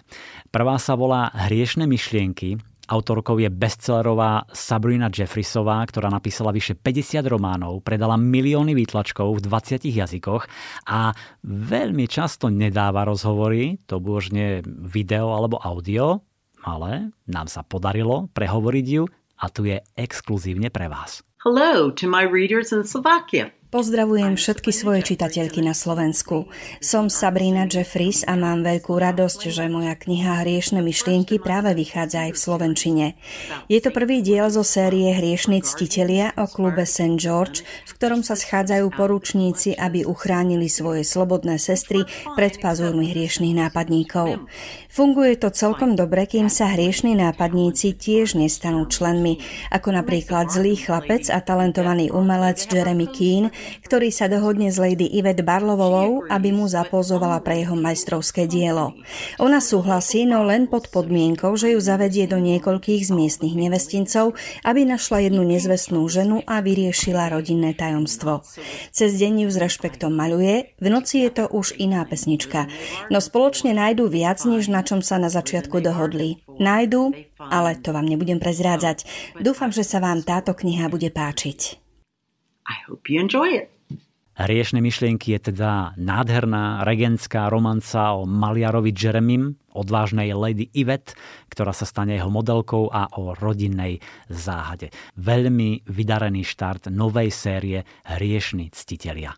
Prvá sa volá Hriešne myšlienky. Autorkou je bestsellerová Sabrina Jeffrisová, ktorá napísala vyše 50 románov, predala milióny výtlačkov v 20 jazykoch a veľmi často nedáva rozhovory, to božne video alebo audio, ale nám sa podarilo prehovoriť ju a tu je exkluzívne pre vás. Hello to my readers in Slovakia. Pozdravujem všetky svoje čitateľky na Slovensku. Som Sabrina Jeffries a mám veľkú radosť, že moja kniha Hriešne myšlienky práve vychádza aj v Slovenčine. Je to prvý diel zo série Hriešni ctitelia o klube St. George, v ktorom sa schádzajú poručníci, aby uchránili svoje slobodné sestry pred pazúrmi hriešných nápadníkov. Funguje to celkom dobre, kým sa hriešní nápadníci tiež nestanú členmi, ako napríklad zlý chlapec a talentovaný umelec Jeremy Keane, ktorý sa dohodne s Lady Yvette Barlovovou, aby mu zapozovala pre jeho majstrovské dielo. Ona súhlasí, no len pod podmienkou, že ju zavedie do niekoľkých z miestnych nevestincov, aby našla jednu nezvestnú ženu a vyriešila rodinné tajomstvo. Cez deň ju s rešpektom maľuje, v noci je to už iná pesnička. No spoločne nájdú viac, než na čom sa na začiatku dohodli. Nájdu, ale to vám nebudem prezrádzať. Dúfam, že sa vám táto kniha bude páčiť. I hope you enjoy it. Hriešne myšlienky je teda nádherná regentská romanca o maliarovi Jeremim, odvážnej Lady Yvette, ktorá sa stane jeho modelkou a o rodinnej záhade. Veľmi vydarený štart novej série Hriešni ctitelia.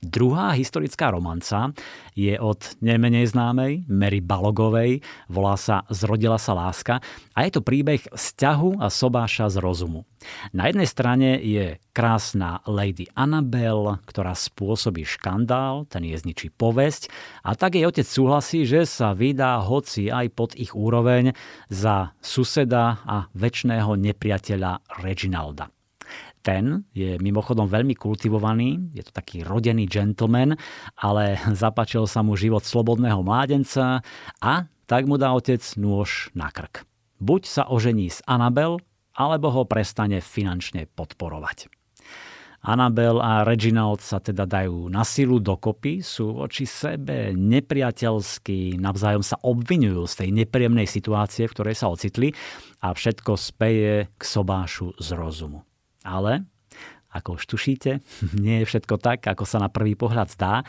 Druhá historická romanca je od nemenej známej Mary Balogovej, volá sa Zrodila sa láska a je to príbeh vzťahu a sobáša z rozumu. Na jednej strane je krásna Lady Annabel, ktorá spôsobí škandál, ten je zničí povesť a tak jej otec súhlasí, že sa vydá hoci aj pod ich úroveň za suseda a väčšného nepriateľa Reginalda. Ten je mimochodom veľmi kultivovaný, je to taký rodený gentleman, ale *laughs* zapačil sa mu život slobodného mládenca a tak mu dá otec nôž na krk. Buď sa ožení s Anabel, alebo ho prestane finančne podporovať. Anabel a Reginald sa teda dajú na silu dokopy, sú voči sebe nepriateľskí, navzájom sa obvinujú z tej nepríjemnej situácie, v ktorej sa ocitli a všetko speje k sobášu z rozumu. Ale, ako už tušíte, *laughs* nie je všetko tak, ako sa na prvý pohľad zdá.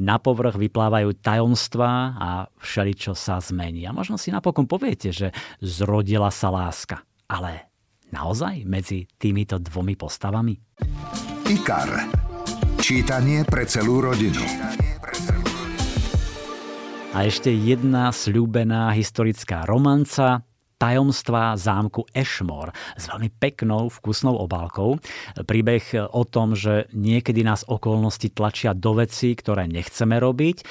Na povrch vyplávajú tajomstvá a všeličo sa zmení. A možno si napokon poviete, že zrodila sa láska. Ale naozaj medzi týmito dvomi postavami? IKAR. Čítanie pre celú rodinu. A ešte jedna slúbená historická romanca, tajomstvá zámku Ashmore s veľmi peknou, vkusnou obálkou. Príbeh o tom, že niekedy nás okolnosti tlačia do vecí, ktoré nechceme robiť.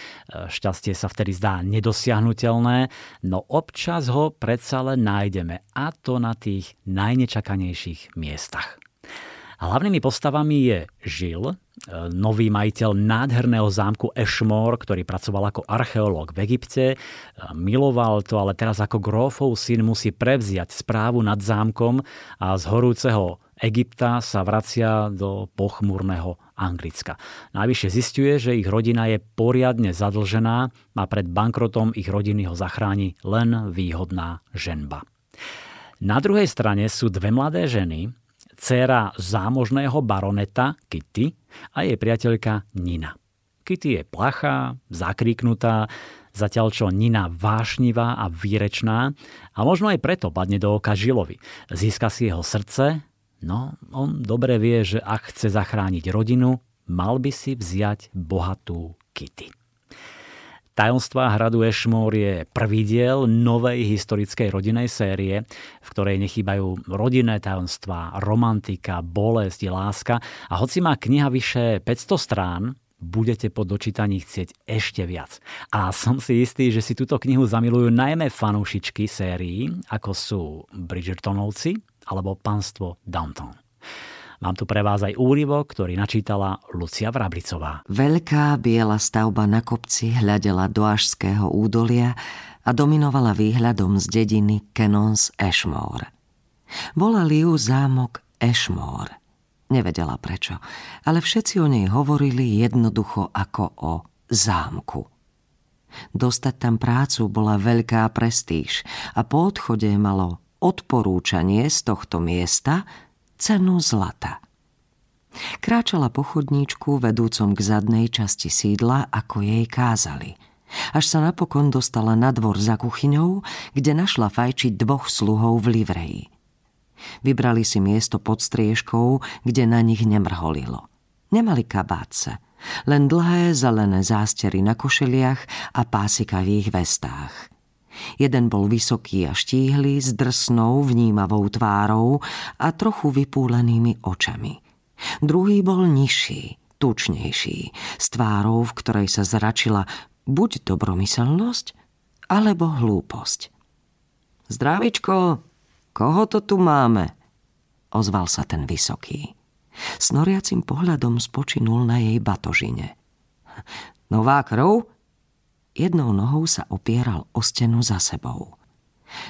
Šťastie sa vtedy zdá nedosiahnutelné, no občas ho predsa len nájdeme a to na tých najnečakanejších miestach. Hlavnými postavami je Žil, nový majiteľ nádherného zámku Ashmore, ktorý pracoval ako archeológ v Egypte. Miloval to, ale teraz ako grófov syn musí prevziať správu nad zámkom a z horúceho Egypta sa vracia do pochmúrneho Anglicka. Najvyššie zistuje, že ich rodina je poriadne zadlžená a pred bankrotom ich rodiny ho zachráni len výhodná ženba. Na druhej strane sú dve mladé ženy, dcéra zámožného baroneta Kitty a jej priateľka Nina. Kitty je plachá, zakríknutá, zatiaľ čo Nina vášnivá a výrečná a možno aj preto padne do oka Žilovi. Získa si jeho srdce, no on dobre vie, že ak chce zachrániť rodinu, mal by si vziať bohatú Kitty. Tajomstvá hradu Ešmór je prvý diel novej historickej rodinej série, v ktorej nechýbajú rodinné tajomstvá, romantika, bolesť, láska a hoci má kniha vyše 500 strán, budete po dočítaní chcieť ešte viac. A som si istý, že si túto knihu zamilujú najmä fanúšičky sérií, ako sú Bridgertonovci alebo Panstvo Downton. Mám tu pre vás aj úryvok, ktorý načítala Lucia Vrablicová. Veľká biela stavba na kopci hľadela do Ažského údolia a dominovala výhľadom z dediny Kenons Ashmore. Volali ju zámok Ashmore. Nevedela prečo, ale všetci o nej hovorili jednoducho ako o zámku. Dostať tam prácu bola veľká prestíž a po odchode malo odporúčanie z tohto miesta cenu zlata. Kráčala po chodníčku vedúcom k zadnej časti sídla, ako jej kázali. Až sa napokon dostala na dvor za kuchyňou, kde našla fajčiť dvoch sluhov v livreji. Vybrali si miesto pod striežkou, kde na nich nemrholilo. Nemali kabátce, len dlhé zelené zástery na košeliach a pásikavých vestách. Jeden bol vysoký a štíhly, s drsnou, vnímavou tvárou a trochu vypúlenými očami. Druhý bol nižší, tučnejší, s tvárou, v ktorej sa zračila buď dobromyselnosť, alebo hlúposť. Zdravičko, koho to tu máme? Ozval sa ten vysoký. Snoriacim pohľadom spočinul na jej batožine. Nová krv? Jednou nohou sa opieral o stenu za sebou.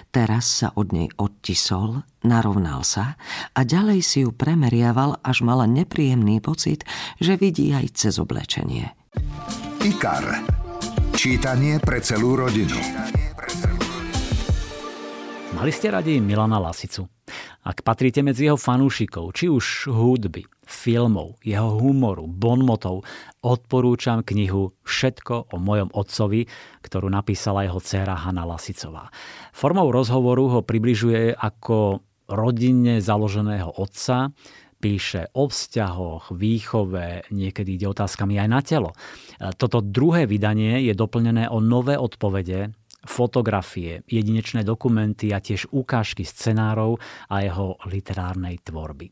Teraz sa od nej odtisol, narovnal sa a ďalej si ju premeriaval, až mala nepríjemný pocit, že vidí aj cez oblečenie. IKAR. Čítanie pre celú rodinu. Mali ste radi Milana Lasicu? Ak patríte medzi jeho fanúšikov, či už hudby, filmov, jeho humoru, bonmotov, odporúčam knihu Všetko o mojom otcovi, ktorú napísala jeho dcéra Hanna Lasicová. Formou rozhovoru ho približuje ako rodinne založeného otca, píše o vzťahoch, výchove, niekedy ide otázkami aj na telo. Toto druhé vydanie je doplnené o nové odpovede fotografie, jedinečné dokumenty a tiež ukážky scenárov a jeho literárnej tvorby.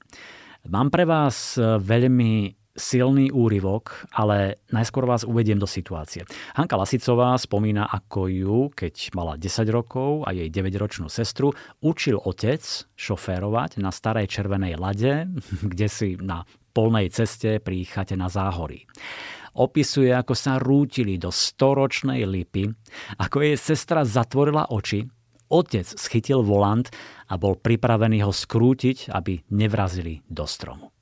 Mám pre vás e, veľmi silný úryvok, ale najskôr vás uvediem do situácie. Hanka Lasicová spomína, ako ju, keď mala 10 rokov a jej 9-ročnú sestru, učil otec šoférovať na starej červenej lade, *laughs* kde si na polnej ceste pri chate na záhorí opisuje, ako sa rútili do storočnej lipy, ako jej sestra zatvorila oči, otec schytil volant a bol pripravený ho skrútiť, aby nevrazili do stromu.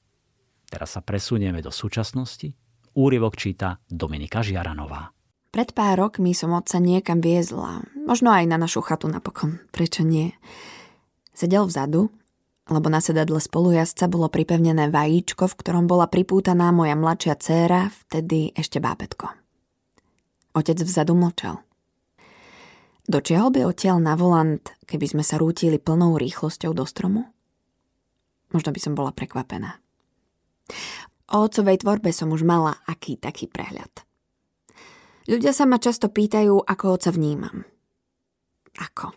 Teraz sa presunieme do súčasnosti. Úryvok číta Dominika Žiaranová. Pred pár rokmi som otca niekam viezla, možno aj na našu chatu napokon, prečo nie. Sedel vzadu lebo na sedadle spolujazca bolo pripevnené vajíčko, v ktorom bola pripútaná moja mladšia dcéra, vtedy ešte bábetko. Otec vzadu mlčal. Dočiahol by odtiaľ na volant, keby sme sa rútili plnou rýchlosťou do stromu? Možno by som bola prekvapená. O otcovej tvorbe som už mala aký taký prehľad. Ľudia sa ma často pýtajú, ako oca vnímam. Ako?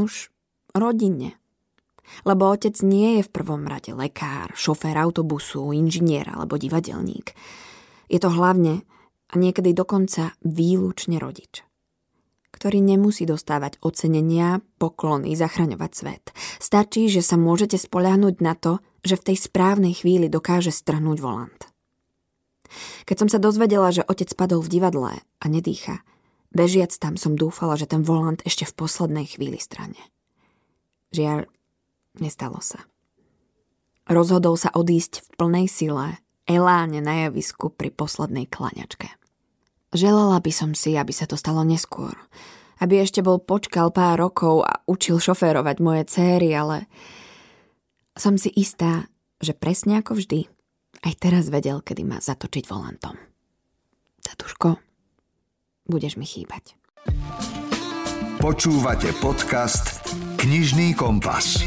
Už rodinne, lebo otec nie je v prvom rade lekár, šofér autobusu, inžinier alebo divadelník. Je to hlavne a niekedy dokonca výlučne rodič ktorý nemusí dostávať ocenenia, poklony, zachraňovať svet. Stačí, že sa môžete spoľahnúť na to, že v tej správnej chvíli dokáže strhnúť volant. Keď som sa dozvedela, že otec spadol v divadle a nedýcha, bežiac tam som dúfala, že ten volant ešte v poslednej chvíli strane. Žiaľ, Nestalo sa. Rozhodol sa odísť v plnej sile, eláne na javisku pri poslednej klaňačke. Želala by som si, aby sa to stalo neskôr. Aby ešte bol počkal pár rokov a učil šoférovať moje céry, ale som si istá, že presne ako vždy, aj teraz vedel, kedy má zatočiť volantom. Tatuško, budeš mi chýbať. Počúvate podcast Knižný kompas.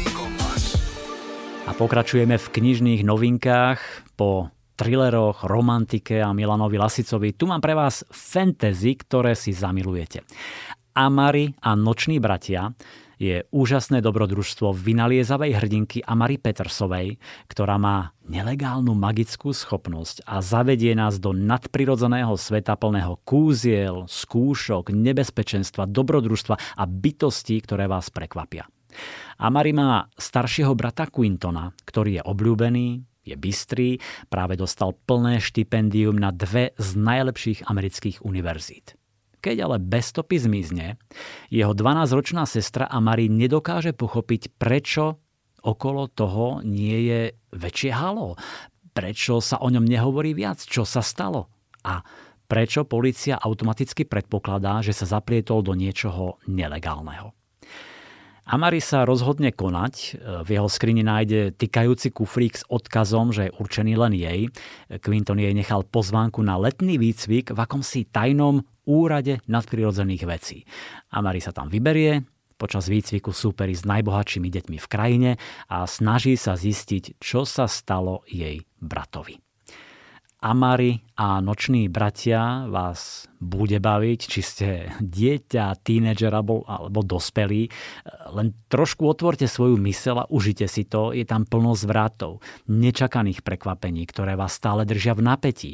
A pokračujeme v knižných novinkách po thrilleroch, romantike a Milanovi Lasicovi. Tu mám pre vás fantasy, ktoré si zamilujete. Amari a Noční bratia je úžasné dobrodružstvo vynaliezavej hrdinky Amary Petersovej, ktorá má nelegálnu magickú schopnosť a zavedie nás do nadprirodzeného sveta plného kúziel, skúšok, nebezpečenstva, dobrodružstva a bytostí, ktoré vás prekvapia. Amari má staršieho brata Quintona, ktorý je obľúbený, je bystrý, práve dostal plné štipendium na dve z najlepších amerických univerzít. Keď ale bez stopy zmizne, jeho 12-ročná sestra Amari nedokáže pochopiť, prečo okolo toho nie je väčšie halo. Prečo sa o ňom nehovorí viac? Čo sa stalo? A prečo policia automaticky predpokladá, že sa zaplietol do niečoho nelegálneho? Amari sa rozhodne konať. V jeho skrini nájde tykajúci kufrík s odkazom, že je určený len jej. Quinton jej nechal pozvánku na letný výcvik v akomsi tajnom úrade nadprirodzených vecí. Amari sa tam vyberie, Počas výcviku súperi s najbohatšími deťmi v krajine a snaží sa zistiť, čo sa stalo jej bratovi. Amari a noční bratia vás bude baviť, či ste dieťa, tínedžer alebo, alebo dospelí. Len trošku otvorte svoju mysel a užite si to. Je tam plno zvratov, nečakaných prekvapení, ktoré vás stále držia v napätí.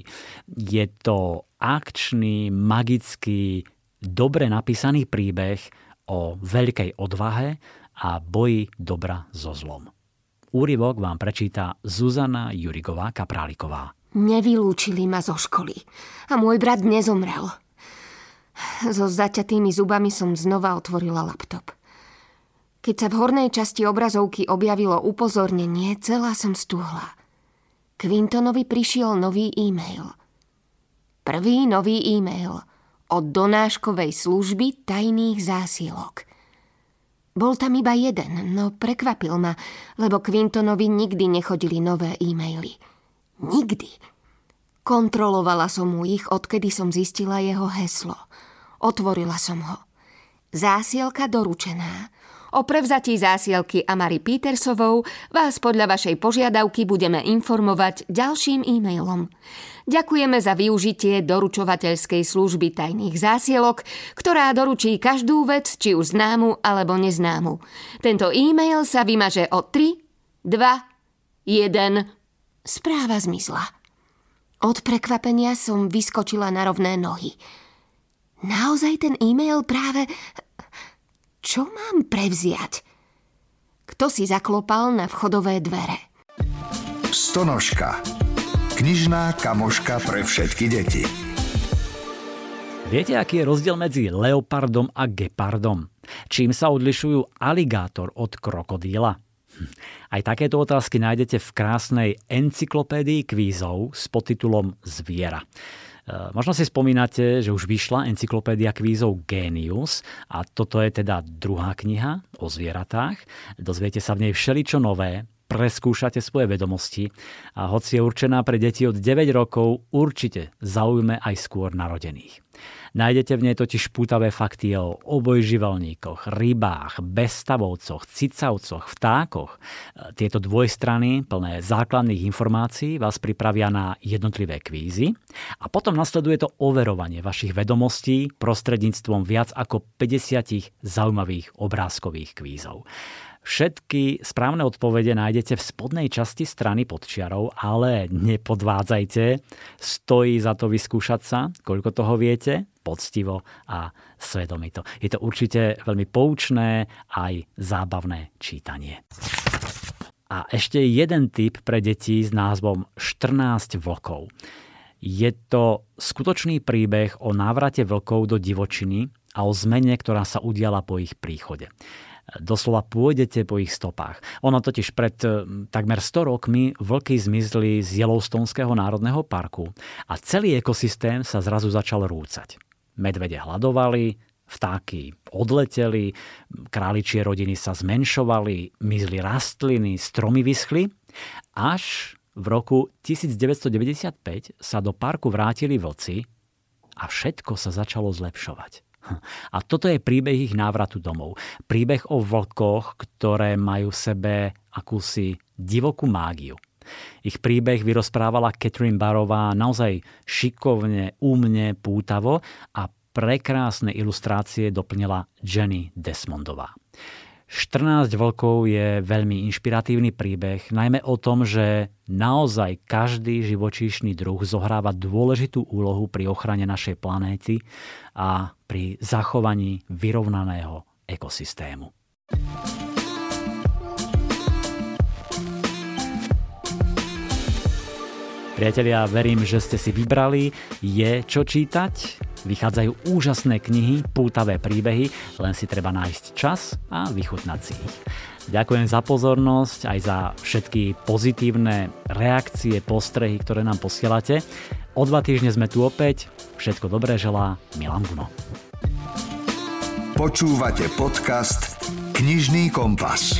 Je to akčný, magický, dobre napísaný príbeh o veľkej odvahe a boji dobra so zlom. Úryvok vám prečíta Zuzana Jurigová Kapráliková. Nevylúčili ma zo školy a môj brat nezomrel. So zaťatými zubami som znova otvorila laptop. Keď sa v hornej časti obrazovky objavilo upozornenie, celá som stúhla. Quintonovi prišiel nový e-mail. Prvý nový e-mail od donáškovej služby tajných zásielok. Bol tam iba jeden, no prekvapil ma, lebo Quintonovi nikdy nechodili nové e-maily. Nikdy. Kontrolovala som mu ich, odkedy som zistila jeho heslo. Otvorila som ho. Zásielka doručená. O prevzatí zásielky Amary Petersovou vás podľa vašej požiadavky budeme informovať ďalším e-mailom. Ďakujeme za využitie doručovateľskej služby tajných zásielok, ktorá doručí každú vec, či už známu alebo neznámu. Tento e-mail sa vymaže o 3, 2, 1 Správa zmizla. Od prekvapenia som vyskočila na rovné nohy. Naozaj ten e-mail práve... Čo mám prevziať? Kto si zaklopal na vchodové dvere? Stonožka. Knižná kamoška pre všetky deti. Viete, aký je rozdiel medzi leopardom a gepardom? Čím sa odlišujú aligátor od krokodíla? Aj takéto otázky nájdete v krásnej encyklopédii kvízov s podtitulom Zviera. E, možno si spomínate, že už vyšla encyklopédia kvízov Genius a toto je teda druhá kniha o zvieratách. Dozviete sa v nej všeličo nové, preskúšate svoje vedomosti a hoci je určená pre deti od 9 rokov, určite zaujme aj skôr narodených. Nájdete v nej totiž pútavé fakty o obojživelníkoch, rybách, bezstavovcoch, cicavcoch, vtákoch. Tieto dvojstrany, plné základných informácií, vás pripravia na jednotlivé kvízy a potom nasleduje to overovanie vašich vedomostí prostredníctvom viac ako 50 zaujímavých obrázkových kvízov. Všetky správne odpovede nájdete v spodnej časti strany pod čiarou, ale nepodvádzajte. Stojí za to vyskúšať sa, koľko toho viete, poctivo a svedomito. Je to určite veľmi poučné aj zábavné čítanie. A ešte jeden tip pre deti s názvom 14 vlkov. Je to skutočný príbeh o návrate vlkov do divočiny a o zmene, ktorá sa udiala po ich príchode doslova pôjdete po ich stopách. Ono totiž pred eh, takmer 100 rokmi vlky zmizli z Yellowstoneského národného parku a celý ekosystém sa zrazu začal rúcať. Medvede hľadovali, vtáky odleteli, králičie rodiny sa zmenšovali, mizli rastliny, stromy vyschli, až v roku 1995 sa do parku vrátili vlci a všetko sa začalo zlepšovať. *laughs* A toto je príbeh ich návratu domov. Príbeh o vlkoch, ktoré majú v sebe akúsi divokú mágiu. Ich príbeh vyrozprávala Catherine Barová naozaj šikovne, úmne, pútavo a prekrásne ilustrácie doplnila Jenny Desmondová. 14 vlkov je veľmi inšpiratívny príbeh, najmä o tom, že naozaj každý živočíšny druh zohráva dôležitú úlohu pri ochrane našej planéty a pri zachovaní vyrovnaného ekosystému. Priatelia, verím, že ste si vybrali. Je čo čítať? Vychádzajú úžasné knihy, pútavé príbehy, len si treba nájsť čas a vychutnať si ich. Ďakujem za pozornosť, aj za všetky pozitívne reakcie, postrehy, ktoré nám posielate. O dva týždne sme tu opäť. Všetko dobré želá Milan Guno. Počúvate podcast Knižný kompas.